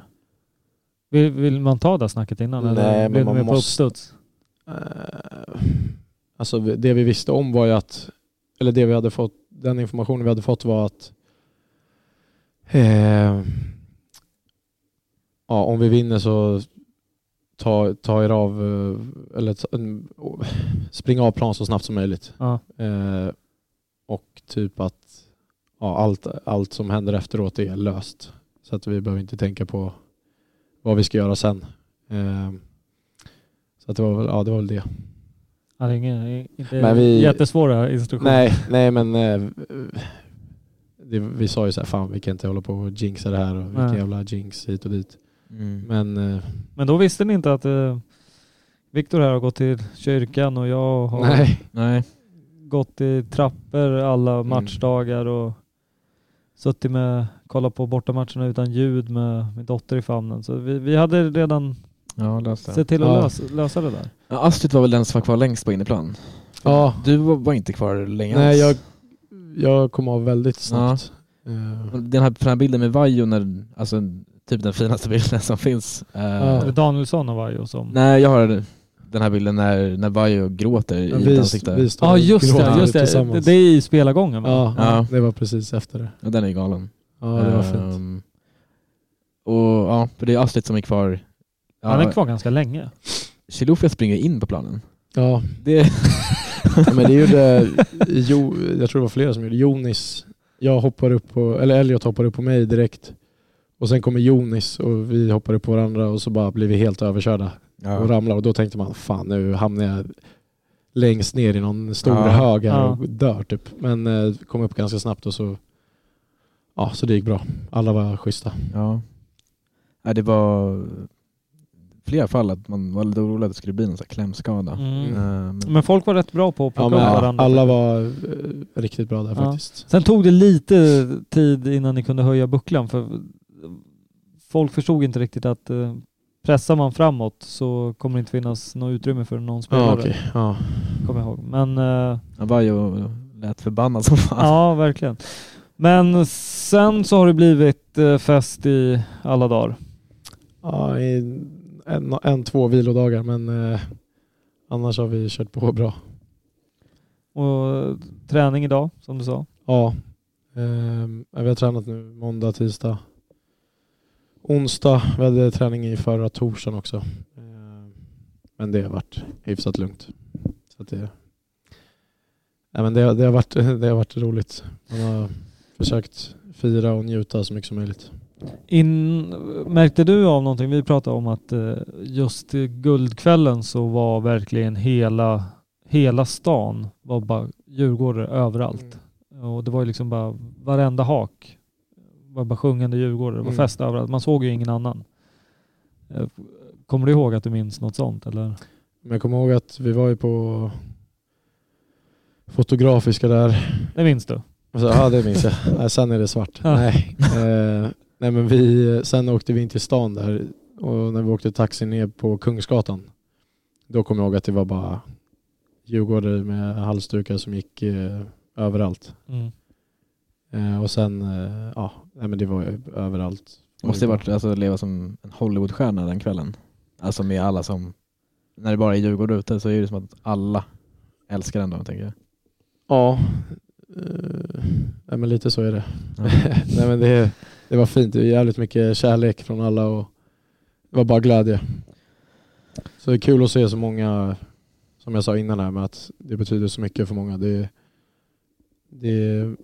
Vill, vill man ta det snacket innan? Nej, eller men man mer på måste- uppstuds? Eh, Alltså det vi visste om var ju att, eller det vi hade fått, den informationen vi hade fått var att eh, ja, om vi vinner så ta, ta er av, eh, eller ta, springa av plan så snabbt som möjligt. Ja. Eh, och typ att ja, allt, allt som händer efteråt är löst. Så att vi behöver inte tänka på vad vi ska göra sen. Eh, så att det var väl, ja det var väl det. Ja, det är inga, inte Men vi- jättesvåra instruktioner. Nej, nej men eh, det, vi sa ju så här, fan vi kan inte hålla på och jinxa det här och Nej. jävla jinx hit och dit. Mm. Men eh, Men då visste ni inte att eh, Viktor här har gått till kyrkan och jag har nej. Nej. gått i trappor alla matchdagar och suttit med, kollat på bortamatcherna utan ljud med min dotter i famnen. Så vi, vi hade redan Ja, det. sett till att Ja. lösa, lösa det där. Ja, Astrid var väl den som var kvar längst på inneplan? Ja, Du var, var inte kvar länge nej jag, jag kom av väldigt snabbt. Eh, Den här, den här bilden med Vajo, när, alltså typ den finaste bilden som finns. Eh, Är det Danielsson och Vajo som... Nej, jag har den här bilden när, när Vajo gråter i Ja, ett vi, ansikte. vi Ja och just det, just det. det. är i spelargången va? Ja, Ja. det var precis efter det. Ja, den är galen. Ja, det var fint. Ehm, och ja, för det är Astrid som är kvar. Ja, Han är kvar ganska länge. Chilufya springer in på planen. Ja, Det, (laughs) Ja, men det gjorde, jo, jag tror det var flera som gjorde. Jonis, jag hoppar upp på, eller Elliot hoppar upp på mig direkt. Och sen kommer Jonis och vi hoppar upp på varandra och så bara blir vi helt överkörda och ja. ramlar. Och då tänkte man, fan nu hamnar jag längst ner i någon stor Ja. hög här Ja. och dör typ. Men eh, kom upp ganska snabbt och så, ja så det gick bra. Alla var schyssta. ja. Nej, det var flera fall att man var lite orolig att det skulle bli någon sån här klämskada. Mm. Ehm, Men folk var rätt bra på att Ja, plocka men upp varandra. alla var eh, riktigt bra där Ja. faktiskt. Sen tog det lite tid innan ni kunde höja bucklan för folk förstod inte riktigt att eh, pressar man framåt så kommer det inte finnas något utrymme för någon spelare. Ja, okej. ja. Kommer jag ihåg. Men eh, ja, Vajo lät förbannad som fan. ja, verkligen. Men sen så har det blivit eh, fest i alla dagar. Ja, i en, en, två vilodagar men eh, annars har vi kört på bra. Och eh, träning idag, som du sa. Ja, ehm, vi har tränat nu måndag, tisdag, onsdag. Vi hade träning i förra torsdagen också. Ehm, men det har varit hyfsat lugnt. Så det, ja, men det, det, har varit, (laughs) det har varit roligt. Man har försökt fira och njuta så mycket som möjligt. In, märkte du av någonting? Vi pratade om att eh, just guldkvällen så var verkligen hela, hela stan var bara djurgårdare överallt. Och det var ju liksom bara varenda hak var bara sjungande djurgårdare. Det var Mm. fest överallt. Man såg ju ingen annan. Eh, Kommer du ihåg att du minns något sånt eller? Men jag kommer ihåg att vi var ju på Fotografiska där Det minns du? Alltså, ja det minns jag. Nej, sen är det svart. Ja. Nej. Eh, nej men vi, sen åkte vi in till stan där och när vi åkte taxi ner på Kungsgatan då kommer jag ihåg att det var bara djurgårdare med halsdukar som gick eh, överallt. Mm. Eh, och sen, eh, ja, nej men det var ju överallt. Det måste ju varit alltså, leva som en Hollywoodstjärna den kvällen. Alltså med alla som, när det bara är Djurgården ute så är det som att alla älskar den dagen tänker jag. Ja, eh, nej men lite så är det. Ja. (laughs) nej men det, det var fint. Det var jävligt mycket kärlek från alla och det var bara glädje. Så det är kul att se så många, som jag sa innan här med att det betyder så mycket för många. Det, det,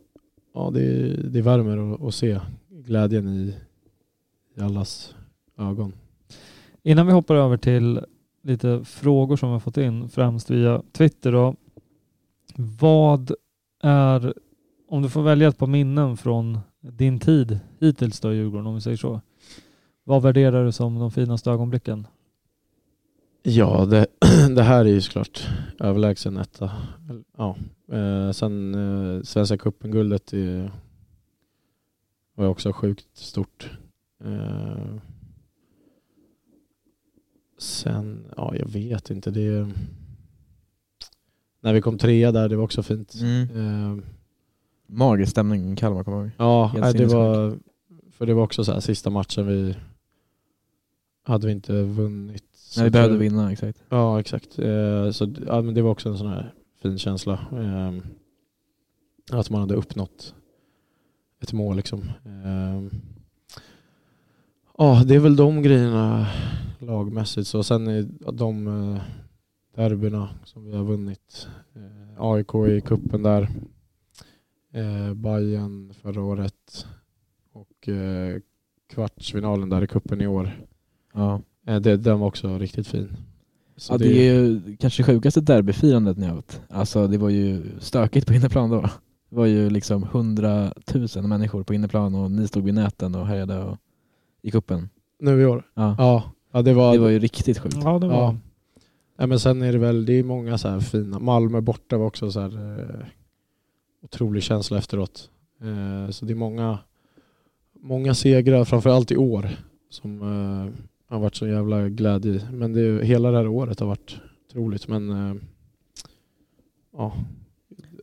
ja, det, det värmer att, att se glädjen i, i allas ögon. Innan vi hoppar över till lite frågor som vi har fått in, främst via Twitter då. Vad är, om du får välja ett par minnen från din tid hittills då i Djurgården, om vi säger så. Vad värderar du som de finaste ögonblicken? Ja, det, (clears throat) det här är ju såklart överlägsen etta. Ja. Eh, sen eh, Svenska cupen-guldet var också sjukt stort. Eh, sen, ja jag vet inte. Det när vi kom trea där, det var också fint. Mm. Eh, Magisk stämning i Kalmar kommer jag ihåg. Ja, nej, det var, för det var också så här sista matchen vi hade vi inte vunnit. Nej, vi behövde vinna, exakt. Ja, exakt. Eh, så ja, men det var också en sån här fin känsla. Eh, att man hade uppnått ett mål liksom. Eh, Ja, det är väl de grejerna lagmässigt. Så sen är de eh, derbyna som vi har vunnit. Eh, AIK i kuppen där. Eh, Bayern förra året. Och eh, kvartsfinalen där i kuppen i år. Ja. Eh, det, den var också riktigt fin. Så ja, det är ju kanske sjukaste derbyfirandet ni har haft. Alltså det var ju stökigt på inneplan då. Det var ju liksom hundratusen människor på inneplan och ni stod vid näten och härjade och, i kuppen. Nu i år? Ja. Ja, ja det var... Det var ju riktigt sjukt. Ja, det var... Ja. Ja, men sen är det väl, det är många så här fina, Malmö borta var också så här eh, otrolig känsla efteråt. Eh, så det är många, många segrar, framförallt i år, som eh, har varit så jävla glädje i. Men det är, hela det här året har varit otroligt. Men eh, ja,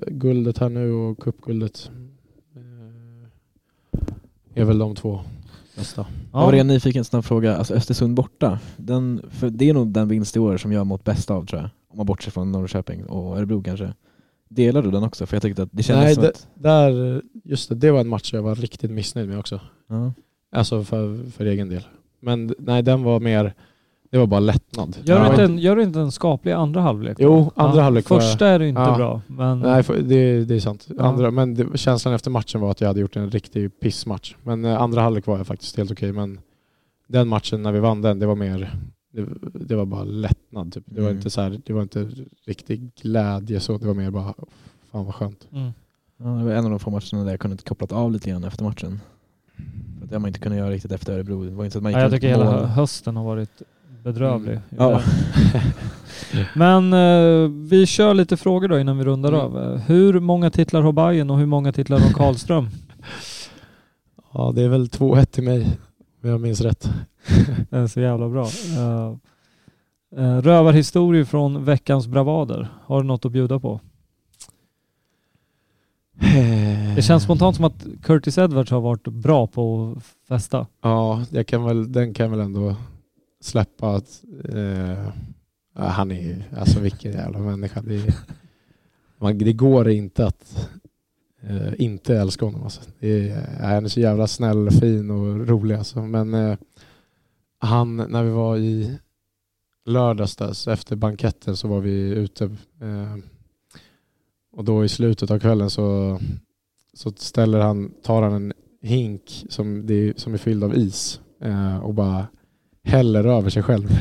guldet här nu och cupguldet är väl de två bästa. Jag var ren nyfiken, snabb fråga. Alltså Östersund borta, den, för det är nog den vinst i år som jag mått bäst av tror jag. Om man bortser från Norrköping och Örebro kanske. Delar du den också? För jag tyckte att det kändes Nej, som det, att... där, just det, det var en match jag var riktigt missnöjd med också. Ja. Alltså för, för egen del. Men nej, den var mer, det var bara lättnad. Gör, du inte en, gör du inte en skaplig andra halvlek? Jo, andra halvlek var- Första är det inte Ja. bra, men... Nej, det, det är sant. Ja. Andra, men det, känslan efter matchen var att jag hade gjort en riktig pissmatch. Men eh, andra halvlek var jag faktiskt helt okej. Men den matchen när vi vann den, det var mer, det, det var bara lättnad. Typ. Det, var Mm. inte så här, det var inte riktig glädje så, det var mer bara, fan vad skönt. Mm. Ja, det var en av de få matcherna där jag kunde kopplat av lite grann efter matchen. För det har man inte kunnat göra riktigt efter Örebro. Det var inte att man gick Ja, jag tycker hela mål. hö- hösten har varit bedrövlig. Mm. Ja. (laughs) Men eh, vi kör lite frågor då innan vi rundar Mm. av. Hur många titlar har Bayern och hur många titlar har (laughs) Karlström? Ja, det är väl 2-1 till mig, om jag minns rätt. (laughs) Det är så jävla bra. Uh, uh, rövarhistorier från veckans bravader. Har du något att bjuda på? Det känns spontant som att Curtis Edwards har varit bra på att festa. Ja, jag kan väl, den kan väl ändå släppa att eh, han är ju- alltså vilken jävla människa. Det, är- man, det går inte att eh, inte älska honom. Alltså. Det är, han är så jävla snäll, fin och rolig. Alltså. Men eh, han, när vi var i lördags där, efter banketten så var vi ute eh, och då i slutet av kvällen så, så ställer han, tar han en hink som, det är, som är fylld av is eh, och bara häller över sig själv. (laughs) (laughs)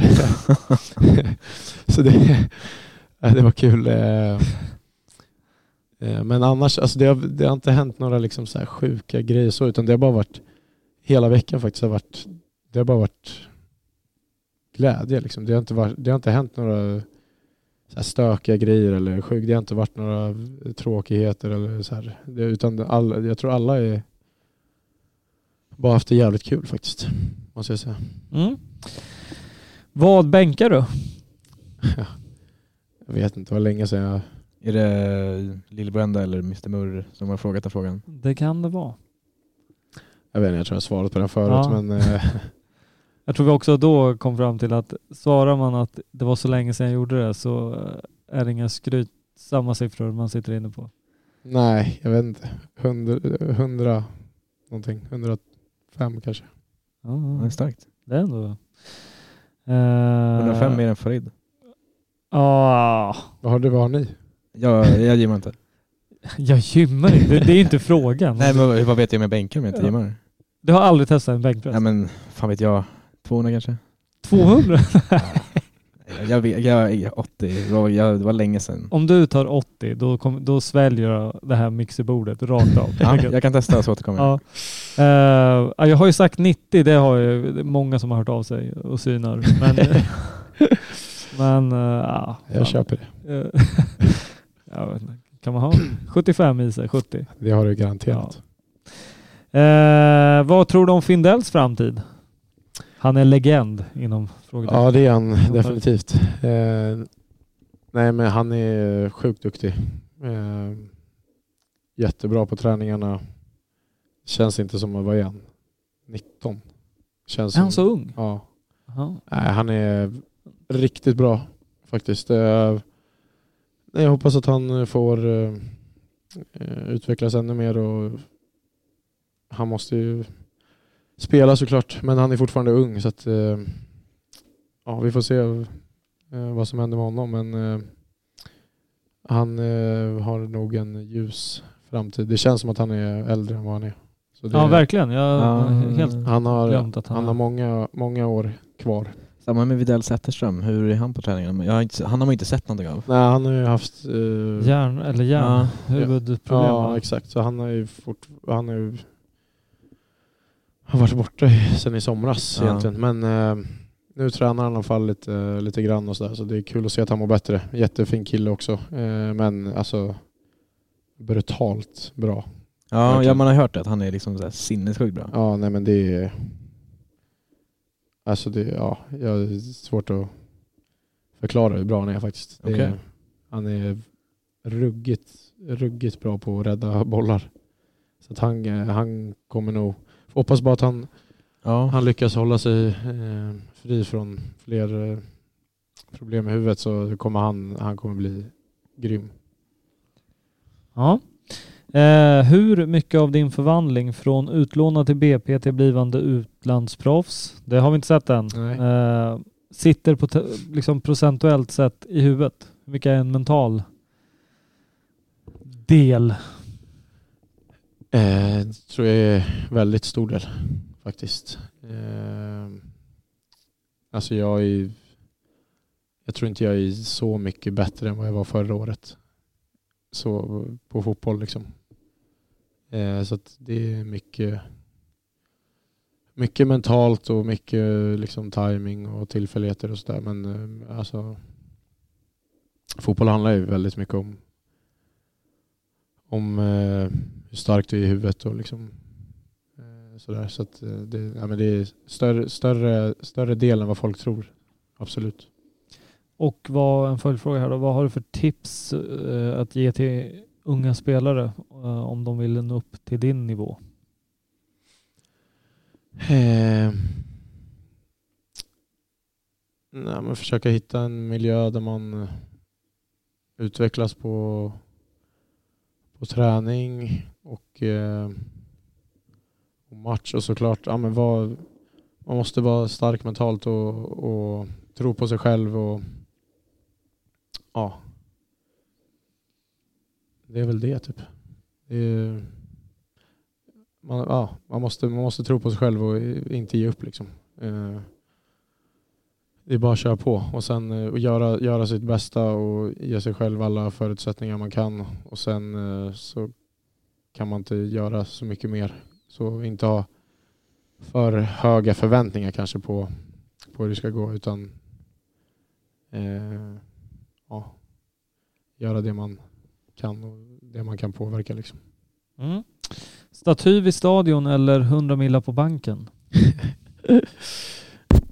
så det, det var kul. Eh, eh, men annars, alltså det, har, det har inte hänt några liksom så sjuka grejer så, utan det har bara varit hela veckan faktiskt har varit, det har bara varit glädje liksom. Det har inte, varit, det har inte hänt några så här stökiga grejer eller sjuk, det har inte varit några tråkigheter eller så här. Det, utan alla, jag tror alla är bara haft det jävligt kul faktiskt. Måste jag säga. Mm. Vad bänkar du? Jag vet inte, det var länge sedan jag... Är det Lill-Brenda eller Mr Murr som har frågat den frågan? Det kan det vara. Jag vet inte, jag tror jag svarat på den förut Ja. men... (laughs) Eh, Jag tror vi också då kom fram till att svarar man att det var så länge sedan jag gjorde det så eh, är det inga skryt, samma siffror man sitter inne på. nej, jag vet inte. Hundra, hundra någonting. 105 kanske. Ja, Det ja. är starkt. det är ändå... Uh, 105 mer än Farid. Ja, Vad har du, vad har ni? Jag, jag gymmar inte. (laughs) jag gymmar inte. Det är inte frågan. Nej men vad vet jag med bänkar om jag inte Ja. gymmar? Du har aldrig testat en bänkpress? Nej men fan vet jag, 200 kanske? 200? (laughs) Jag, vet, jag är 80, det var, jag, det var länge sedan. Om du tar 80 då, kom, då sväljer jag det här mixerbordet rakt av. Ja, jag kan testa så återkommer jag. Ja. Ja, jag har ju sagt 90, det har ju det är många som har hört av sig och synar. Men, (laughs) Men uh, ja, Jag köper det. Eh, (laughs) jag vet inte. Kan man ha 75 i sig? 70? Det har du garanterat. Eh, vad tror du om Findells framtid? Han är legend inom frågetecken. Ja, det är han definitivt. Eh, nej, men han är sjukt duktig. Eh, jättebra på träningarna. Känns inte som att vara igen. 19. Känns är han som, så ung? Ja. Nej, han är riktigt bra faktiskt. Eh, jag hoppas att han får eh, utvecklas ännu mer och han måste ju spela såklart, men han är fortfarande ung så att eh, ja, vi får se eh, vad som händer med honom. Men eh, han eh, har nog en ljus framtid. Det känns som att han är äldre än vad han är. Så det, Ja, verkligen. Jag har Ja. helt Han har, glömt att han, han har många, många år kvar. Samma med Widell Zetterström, hur är han på träningarna? Jag har inte, han har man inte sett någonting av. Nej, han har ju haft... eh, hjärn, eller hjärn, Ja. huvudproblem. Ja, exakt. Så han har ju fort, han har ju har varit borta sen i somras Ja. egentligen. Men eh, nu tränar han i alla fall lite, lite grann och sådär. Så det är kul att se att han mår bättre. Jättefin kille också. Eh, men alltså brutalt bra. Ja, ja man har hört det, att han är liksom så sinnessjukt bra. Ja, nej men det är... Alltså det, ja, jag har svårt att förklara hur bra han är faktiskt. Det är. Han är ruggigt, ruggigt bra på att rädda bollar. Så att han, eh, han kommer nog... Hoppas bara att han, Ja. han lyckas hålla sig eh, fri från fler eh, problem i huvudet så kommer han, han kommer bli grym. Ja. Eh, hur mycket av din förvandling från utlånad till BP till blivande utlandsproffs, det har vi inte sett än, eh, sitter på liksom procentuellt sett i huvudet? Hur mycket är en mental del? Eh, det tror jag är väldigt stor del faktiskt. Eh, alltså jag är jag tror inte jag är så mycket bättre än vad jag var förra året. Så på fotboll liksom. Eh, så att det är mycket mycket mentalt och mycket liksom timing och tillfälligheter och sådär. Men eh, alltså fotboll handlar ju väldigt mycket om om eh, hur starkt du är i huvudet och liksom eh, sådär. Så att eh, det, ja, men det är större, större, större del än vad folk tror. Absolut. Och vad, en följdfråga här då, vad har du för tips eh, att ge till unga spelare eh, om de vill nå upp till din nivå? Eh, nej, men försöka hitta en miljö där man utvecklas på, på träning och, eh, och match och såklart ja, men var, man måste vara stark mentalt och, och tro på sig själv och ja. Det är väl det typ. Det är, man, ja, man, måste, man måste tro på sig själv och inte ge upp. Liksom. Eh, det är bara att köra på och sen eh, och göra, göra sitt bästa och ge sig själv alla förutsättningar man kan. Och sen eh, så kan man inte göra så mycket mer. Så inte ha för höga förväntningar kanske på, på hur det ska gå utan eh, ja, göra det man kan och det man kan påverka. Liksom. Mm. Staty vid stadion eller 100 millar på banken? (laughs)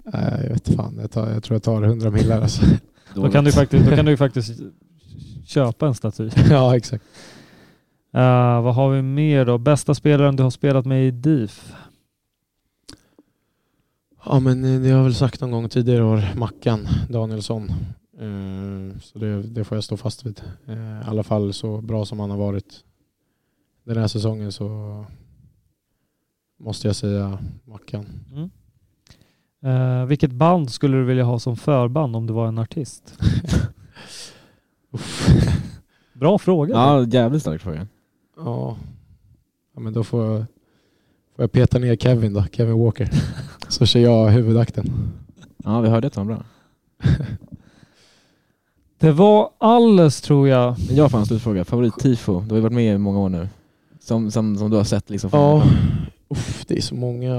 Nej, jag vet fan. Jag, tar, jag tror jag tar 100 millar alltså. Då kan, du faktiskt, då kan du ju faktiskt köpa en staty. (laughs) ja, exakt. Eh, vad har vi mer då? Bästa spelaren du har spelat med i DIF? Ja, men eh, det har jag väl sagt någon gång tidigare år. Mackan Danielsson. Eh, Så det, det får jag stå fast vid. Eh, I alla fall så bra som han har varit den här säsongen så måste jag säga Mackan. Mm. Eh, vilket band skulle du vilja ha som förband om du var en artist? (laughs) Bra fråga. Ja, jävligt stark fråga. Ja. ja, men då får jag, får jag peta ner Kevin då, Kevin Walker. (laughs) Så kör jag huvudakten. Ja, vi hörde att han var bra. (laughs) Det var alles tror jag. Men jag får en slutfråga. Favorit-tifo? Du har ju varit med i många år nu. Som, som, som du har sett liksom. Ja, Uff, det är så många.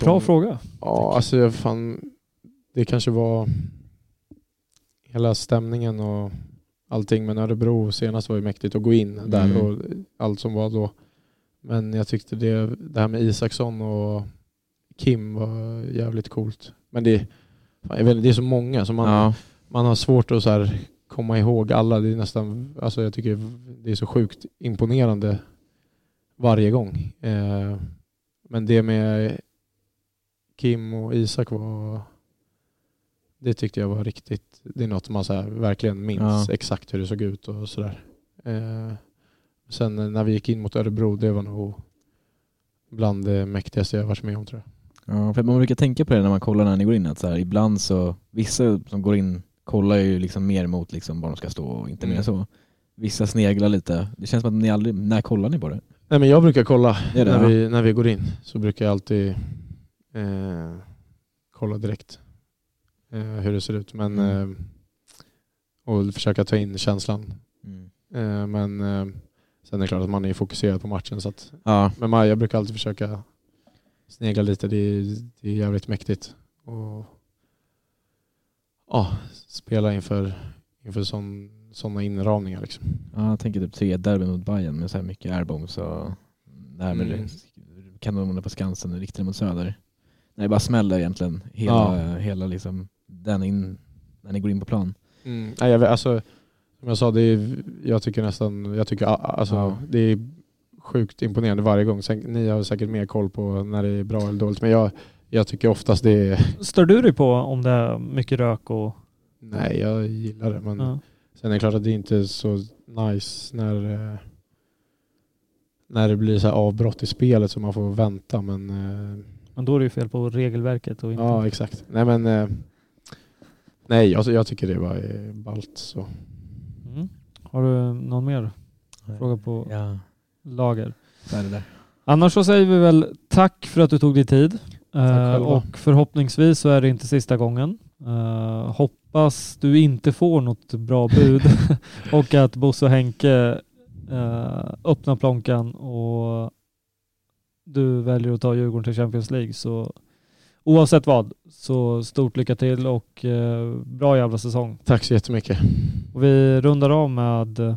Bra som- fråga. Ja, alltså jag fan, det kanske var hela stämningen och allting. Men Örebro senast var ju mäktigt att gå in där Mm. och allt som var då. Men jag tyckte det, det här med Isaksson och Kim var jävligt coolt. Men det, vet, det är så många så man, Ja. man har svårt att så komma ihåg alla. Det är nästan, alltså jag tycker det är så sjukt imponerande varje gång. Eh, men det med Kim och Isak var det tyckte jag var riktigt, det är något man så verkligen minns Ja. exakt hur det såg ut och sådär. Eh, sen när vi gick in mot Örebro, det var nog bland det mäktigaste jag varit med om tror jag. Ja, för man brukar tänka på det när man kollar när ni går in, att så här, ibland så, vissa som går in kollar ju liksom mer mot liksom var de ska stå och inte mer Mm. så. Vissa sneglar lite. Det känns som att ni aldrig, när kollar ni på det? Nej men jag brukar kolla Det är det, när, ja. vi, när vi går in. Så brukar jag alltid eh, kolla direkt hur det ser ut. Men, Mm. eh, och försöka ta in känslan. Mm. Eh, men eh, sen är det klart att man är fokuserad på matchen. Så att, Ja, men jag brukar alltid försöka snegla lite. Det är, det är jävligt mäktigt. Och, ja, spela inför, inför sån, sådana inramningar. Liksom. ja, jag tänker typ tre derbyn mot Bayern med så här mycket airbombs och det här med Mm. kanoner på Skansen och riktade mot söder. Nej, det bara smäller egentligen hela, Ja. hela liksom, den in, när ni går in på plan. Mm. Nej, jag, alltså, som jag sa, det är, jag tycker nästan, jag tycker alltså, Ja. det är sjukt imponerande varje gång. Sen, ni har säkert mer koll på när det är bra eller dåligt, men jag, jag tycker oftast det är, Stör du dig på om det är mycket rök och... nej jag gillar det. Men Ja. sen är det klart att det inte är så nice när, eh, när det blir så här avbrott i spelet så man får vänta. Men eh, Men då är det ju fel på regelverket och inte... ja, exakt. Nej men, eh, nej jag, jag tycker det bara är ballt så. Mm. Har du någon mer fråga på Ja, lager? där är det där. Annars så säger vi väl tack för att du tog dig tid. Eh, och förhoppningsvis så är det inte sista gången. Eh, hoppas du inte får något bra bud (laughs) och att Bosse och Henke eh, öppnar plånkan och du väljer att ta Djurgården till Champions League. Så oavsett vad, så stort lycka till och eh, bra jävla säsong. Tack så jättemycket. Och vi rundar av med